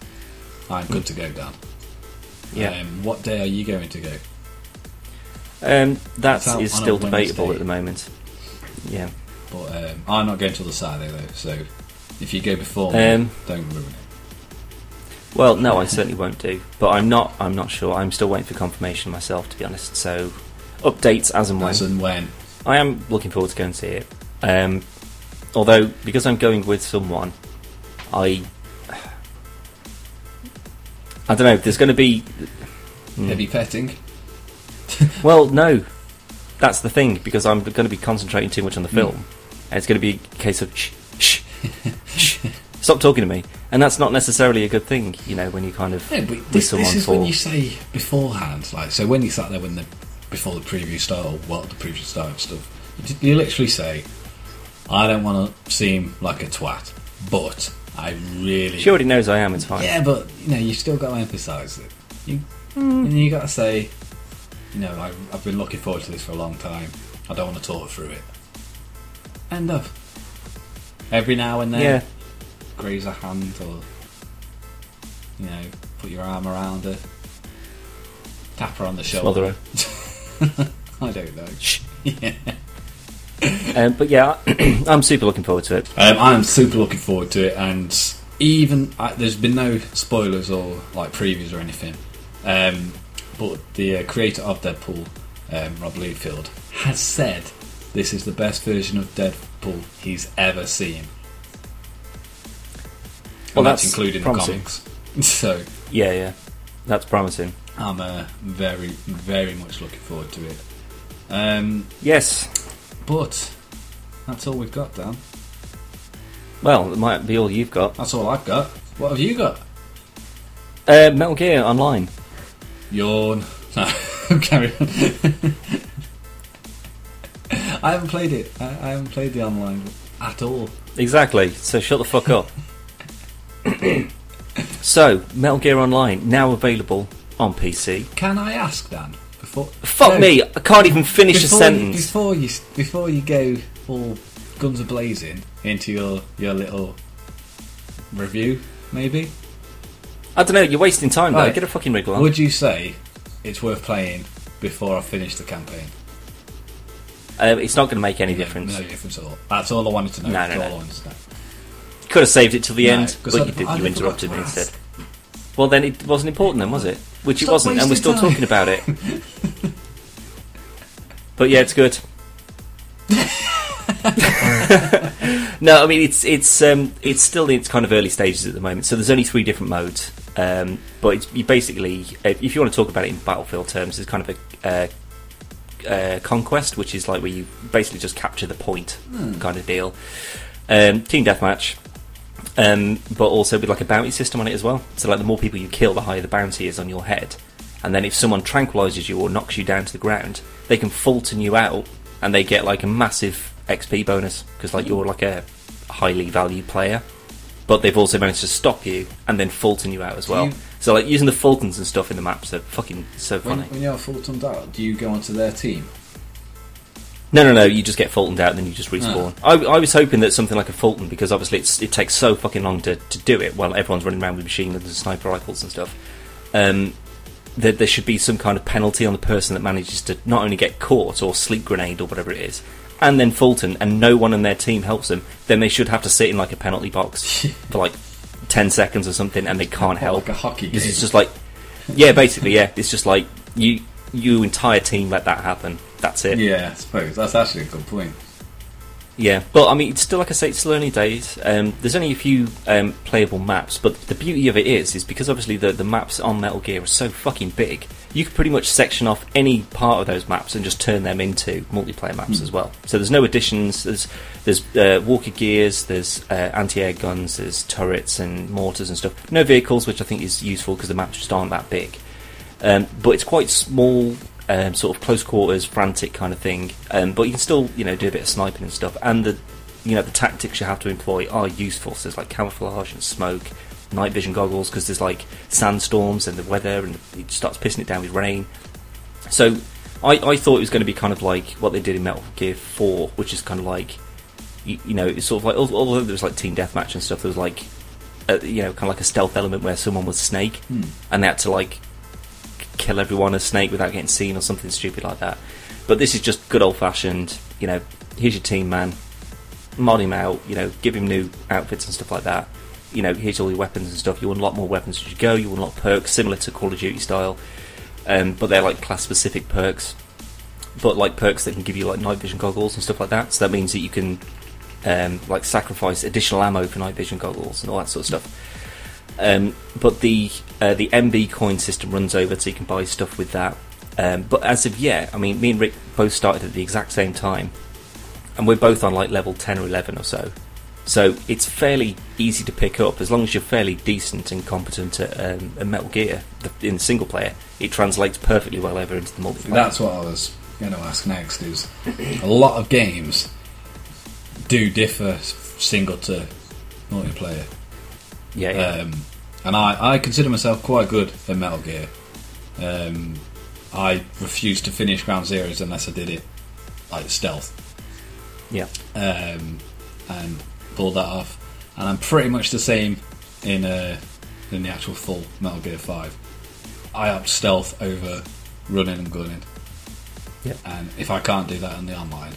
I'm good to go, Dan. Yeah. Um, what day are you going to go? Um, that is still debatable at the moment. Yeah. But um, I'm not going till the Saturday though, so if you go before me, Um, don't ruin it. Well, no, I certainly won't do. But I'm not. I'm not sure. I'm still waiting for confirmation myself, to be honest. So, updates as and when. As and when. I am looking forward to going to see it. Um, although, because I'm going with someone, I. I don't know. There's going to be. Hmm. Heavy petting. [laughs] Well, no. That's the thing, because I'm going to be concentrating too much on the Hmm. film. And it's going to be a case of shh, shh, shh. Stop talking to me. And that's not necessarily a good thing, you know, when you kind of. Yeah, but with this, someone this is for. when you say beforehand, like so when you sat there when the before the preview started or what the preview started and stuff, you, you literally say, "I don't want to seem like a twat, but I really." She already knows I am, it's fine. Yeah, but you know you still got to emphasise it. You and you got to say, you know, I, I've been looking forward to this for a long time. I don't want to talk through it. End of. Every now and then, Yeah. graze a hand or you know, put your arm around her, tap her on the shoulder. Smother her. [laughs] I don't know. Shh. [laughs] yeah. Um, but yeah, [clears throat] I'm super looking forward to it. Um, I'm super looking forward to it, and even uh, there's been no spoilers or like previews or anything. Um, but the uh, creator of Deadpool, um, Rob Liefeld, has said this is the best version of Deadpool he's ever seen. Well, that's, that's including promising. the comics. [laughs] So Yeah, yeah. That's promising. I'm uh, very, very much looking forward to it. Um, Yes. But that's all we've got, Dan. Well, it might be all you've got. That's all I've got. What have you got? Uh, Metal Gear Online. Yawn. [laughs] No, carry on. I haven't played it. I, I haven't played the online at all. Exactly. So shut the fuck up. [coughs] so, Metal Gear Online now available on PC. Can I ask, Dan? Fuck No, me! I can't even finish a sentence. You, before you before you go all guns a blazing into your your little review, maybe. I don't know. You're wasting time. Though. Right. Get a fucking wriggle on. Would you say it's worth playing before I finish the campaign? Um, it's not going to make any No, difference. No difference at all. That's all I wanted to know. No, no, no. I wanted to know. Could have saved it till the No, end, but I'd- you, did, you interrupted me instead. Well, then it wasn't important, then, was it? Which it wasn't, and we're still wasting talking about it. [laughs] but yeah, it's good. [laughs] no, I mean it's it's um, it's still in its kind of early stages at the moment. So there's only three different modes, um, but it's you basically if you want to talk about it in battlefield terms, it's kind of a uh, uh, conquest, which is like where you basically just capture the point kind of deal. Um, team deathmatch, um, but also with like a bounty system on it as well. So like the more people you kill, the higher the bounty is on your head. And then if someone tranquilizes you or knocks you down to the ground, they can Fulton you out, and they get like a massive XP bonus because like you're like a highly valued player. But they've also managed to stop you and then Fulton you out as well. you- So like using the Fultons and stuff in the maps are fucking so When, funny. when you're Fultoned out, do you go onto their team? No, no, no. You just get Fultoned out and then you just respawn. I, I was hoping that something like a Fulton, because obviously it's, it takes so fucking long to, to do it while everyone's running around with machine guns and sniper rifles and stuff. Um, that there should be some kind of penalty on the person that manages to not only get caught or sleep grenade or whatever it is, and then Fulton, and no one in their team helps them. Then they should have to sit in like a penalty box [laughs] for like ten seconds or something, and they can't help. Like a hockey Because game. it's just like, yeah, basically, yeah. It's just like you, you entire team let that happen. That's it. Yeah, I suppose that's actually a good point. Yeah, but I mean, it's still like I say, it's still early days. Um, there's only a few um, playable maps, but the beauty of it is, is because obviously the the maps on Metal Gear are so fucking big. You could pretty much section off any part of those maps and just turn them into multiplayer maps as well. So there's no additions. There's there's uh, walker gears, there's uh, anti-air guns, there's turrets and mortars and stuff. No vehicles, which I think is useful because the maps just aren't that big. Um, but it's quite small, um, sort of close quarters, frantic kind of thing. Um, but you can still, you know, do a bit of sniping and stuff. And the, you know, the tactics you have to employ are useful. So there's like camouflage and smoke, night vision goggles because there's like sandstorms and the weather and it starts pissing it down with rain. So I, I thought it was going to be kind of like what they did in Metal Gear 4, which is kind of like, you, you know, it's sort of like although there was like team deathmatch and stuff, there was like, uh, you know, kind of like a stealth element where someone was Snake and they had to like kill everyone as Snake without getting seen or something stupid like that. But this is just good old fashioned, you know, here's your team man, mod him out, you know, give him new outfits and stuff like that. You know, here's all your weapons and stuff. You unlock more weapons as you go, you unlock perks similar to Call of Duty style. Um, but they're like class specific perks. But like perks that can give you like night vision goggles and stuff like that. So that means that you can um, like sacrifice additional ammo for night vision goggles and all that sort of stuff. Um, but the uh, the MB coin system runs over, so you can buy stuff with that. Um, but as of yet, I mean, me and Rick both started at the exact same time, and we're both on like level ten or eleven or so. So it's fairly easy to pick up as long as you're fairly decent and competent at, um, at Metal Gear the, in single player. It translates perfectly well over into the multiplayer. That's what I was going to ask next. Is a lot of games do differ single to multiplayer, yeah, yeah. um, and I, I consider myself quite good at Metal Gear. Um, I refused to finish Ground Zeroes unless I did it like stealth, yeah. um, and pulled that off. And I'm pretty much the same in uh, in the actual full Metal Gear Five. I opt stealth over running and gunning. Yep. And if I can't do that in the online,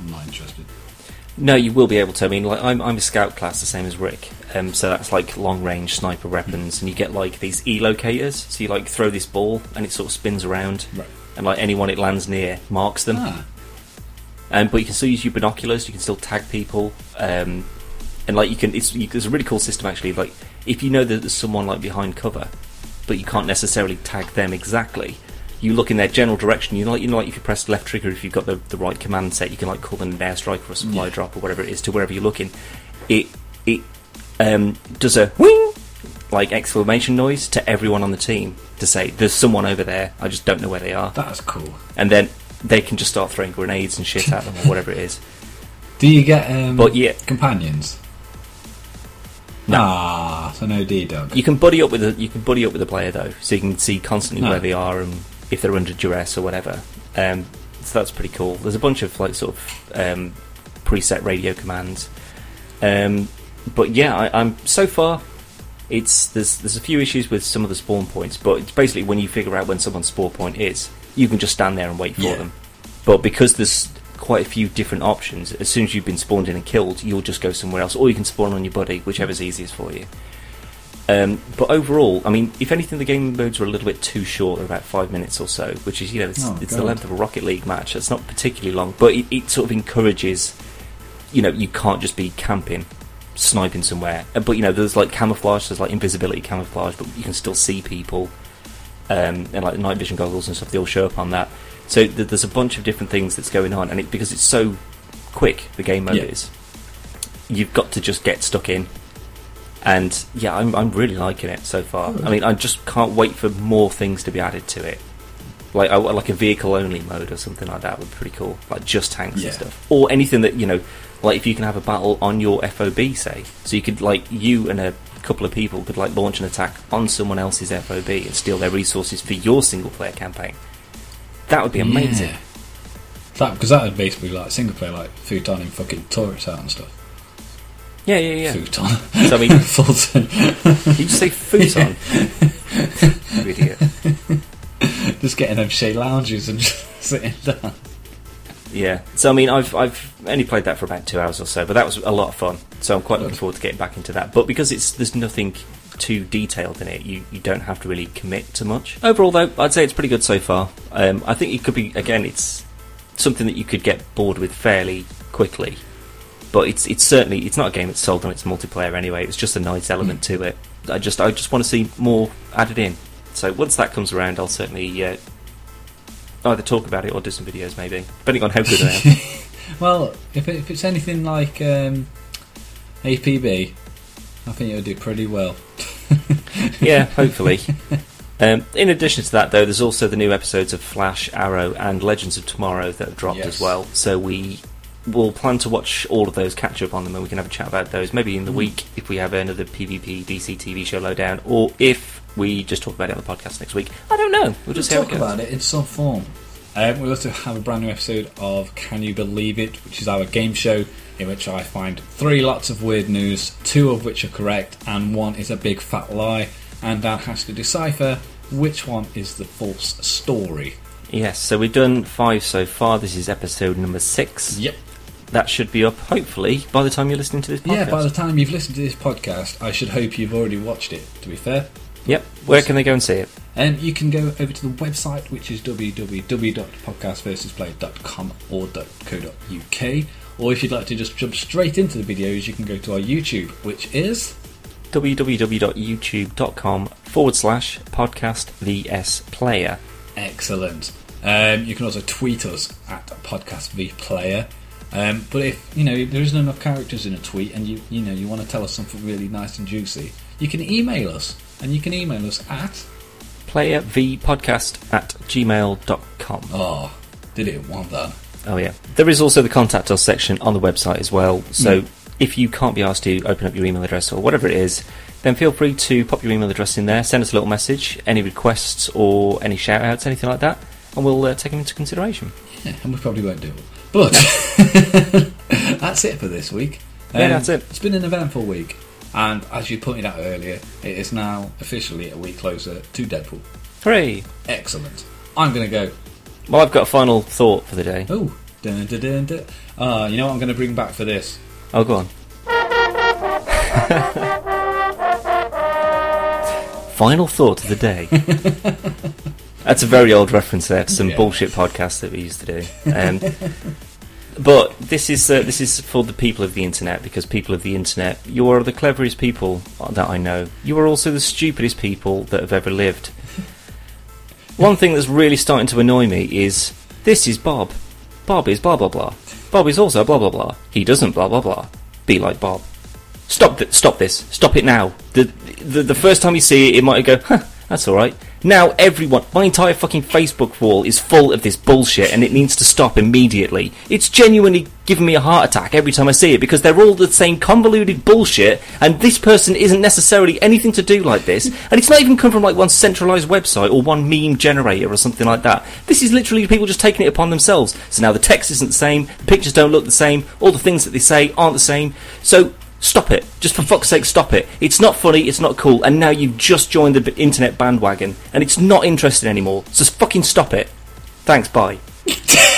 I'm not interested. No, you will be able to. I mean, like I'm, I'm a scout class, the same as Rick. Um, so that's like long range sniper weapons, and you get like these e locators. So you like throw this ball, and it sort of spins around, Right. and like anyone it lands near marks them. Ah, Um, but you can still use your binoculars. You can still tag people, um, and like you can. It's you, there's a really cool system actually. Like if you know that there's someone like behind cover, but you can't necessarily tag them exactly. You look in their general direction. You know, like you know, like if you press left trigger, if you've got the, the right command set, you can like call them an airstrike or a supply Yeah. drop or whatever it is to wherever you're looking. It it um, does a wing like exclamation noise to everyone on the team to say there's someone over there. I just don't know where they are, that's cool. and then they can just start throwing grenades and shit at them or whatever it is. [laughs] Do you get um, But yeah, companions? No. Ah, so no D dog. You can buddy up with a you can buddy up with a player though, so you can see constantly No. where they are and if they're under duress or whatever. Um, so that's pretty cool. There's a bunch of like sort of um, preset radio commands. Um, but yeah, I, I'm so far. It's there's there's a few issues with some of the spawn points, but it's basically when you figure out when someone's spawn point is, you can just stand there and wait for Yeah. them. But because there's quite a few different options, as soon as you've been spawned in and killed, you'll just go somewhere else, or you can spawn on your buddy, whichever's easiest for you. Um, but overall, I mean, if anything, the game modes are a little bit too short. About five minutes or so, which is, you know, it's, Oh, it's the length of a Rocket League match. It's not particularly long, but it, it sort of encourages, you know, you can't just be camping, sniping somewhere. Uh, But, you know, there's like camouflage, there's like invisibility camouflage, but you can still see people. Um, and like night vision goggles and stuff, they all show up on that. So th- there's a bunch of different things that's going on, and it, because it's so quick, the game mode Yeah. is, you've got to just get stuck in. And yeah, I'm I'm really liking it so far. Good. I mean, I just can't wait for more things to be added to it. Like I, like a vehicle only mode or something like that would be pretty cool. Like just tanks Yeah. and stuff, or anything that you know, like if you can have a battle on your FOB, say, so you could like you and a couple of people could like launch an attack on someone else's FOB and steal their resources for your single player campaign. That would be amazing. Yeah. That because that would basically like single player, like futon and fucking turrets out and stuff. Yeah, yeah, yeah. Futon. So I mean, [laughs] Fulton. did you say futon? You idiot. just getting them chaise lounges and [laughs] just sitting down. Yeah. So I mean, I've I've only played that for about two hours or so, but that was a lot of fun. So I'm quite looking forward to getting back into that. But because it's there's nothing too detailed in it, you you don't have to really commit to much. Overall, though, I'd say it's pretty good so far. Um, I think it could be again, it's something that you could get bored with fairly quickly. But it's it's certainly it's not a game that's sold on its multiplayer anyway. It's just a nice element Hmm. to it. I just I just want to see more added in. So once that comes around, I'll certainly uh, either talk about it or do some videos, maybe depending on how good I am. [laughs] Well, if, it, if it's anything like um, APB, I think it'll do pretty well. [laughs] yeah, hopefully. Um, in addition to that, though, there's also the new episodes of Flash, Arrow, and Legends of Tomorrow that have dropped Yes. as well. So we will plan to watch all of those, catch up on them, and we can have a chat about those maybe in the Mm. week if we have another PvP DC TV show lowdown, or if we just talk about it on the podcast next week. I don't know. We'll We'll just see it talk about it in some form. Um, we also have a brand new episode of Can You Believe It, which is our game show in which I find three lots of weird news, two of which are correct, and one is a big fat lie, and Dan has to decipher which one is the false story. Yes, so we've done five so far. This is episode number six. Yep. That should be up, hopefully, by the time you're listening to this podcast. Yeah, by the time you've listened to this podcast, I should hope you've already watched it, to be fair. Yep. Where can they go and see it? Um, you can go over to the website, which is www.podcastversusplay.com or .co.uk. Or if you'd like to just jump straight into the videos, you can go to our YouTube, which is www.youtube.com forward slash podcast VS player. excellent. Um, you can also tweet us at podcastvplayer. Um, but if you know there isn't enough characters in a tweet, and you you know you want to tell us something really nice and juicy, you can email us, and you can email us at playervpodcast at gmail.com. oh, did it one then? Oh, yeah. There is also the contact us section on the website as well. So if you can't be asked to open up your email address or whatever it is, then feel free to pop your email address in there, send us a little message, any requests or any shout outs, anything like that, and we'll uh, take them into consideration. Yeah, and we probably won't do it. But [laughs] that's it for this week. Um, Yeah, that's it. It's been an eventful week, and as you pointed out earlier, it is now officially a week closer to Deadpool. Hooray! Excellent. I'm going to go. Well, I've got a final thought for the day. Oh, dun, dun, dun, dun. Ah, you know what I'm going to bring back for this? Oh, go on. [laughs] Final thought of the day. [laughs] That's a very old reference there to some Yeah. bullshit podcast that we used to do. Um, [laughs] but this is uh, this is for the people of the internet because people of the internet, you are the cleverest people that I know. You are also the stupidest people that have ever lived. One thing that's really starting to annoy me is this is Bob. Bob is blah blah blah. Bob is also blah blah blah. He doesn't blah blah blah. Be like Bob. Stop th- stop this. Stop it now. The, the the first time you see it, it might go, huh, that's all right. Now everyone, my entire fucking Facebook wall is full of this bullshit, and it needs to stop immediately. It's genuinely giving me a heart attack every time I see it because they're all the same convoluted bullshit, and this person isn't necessarily anything to do like this, and it's not even come from like one centralized website or one meme generator or something like that. This is literally people just taking it upon themselves. So now the text isn't the same, the pictures don't look the same, all the things that they say aren't the same. So Stop it. Just for fuck's sake, stop it. It's not funny, it's not cool, and now you've just joined the internet bandwagon, and it's not interesting anymore. So fucking stop it. Thanks, bye. [laughs]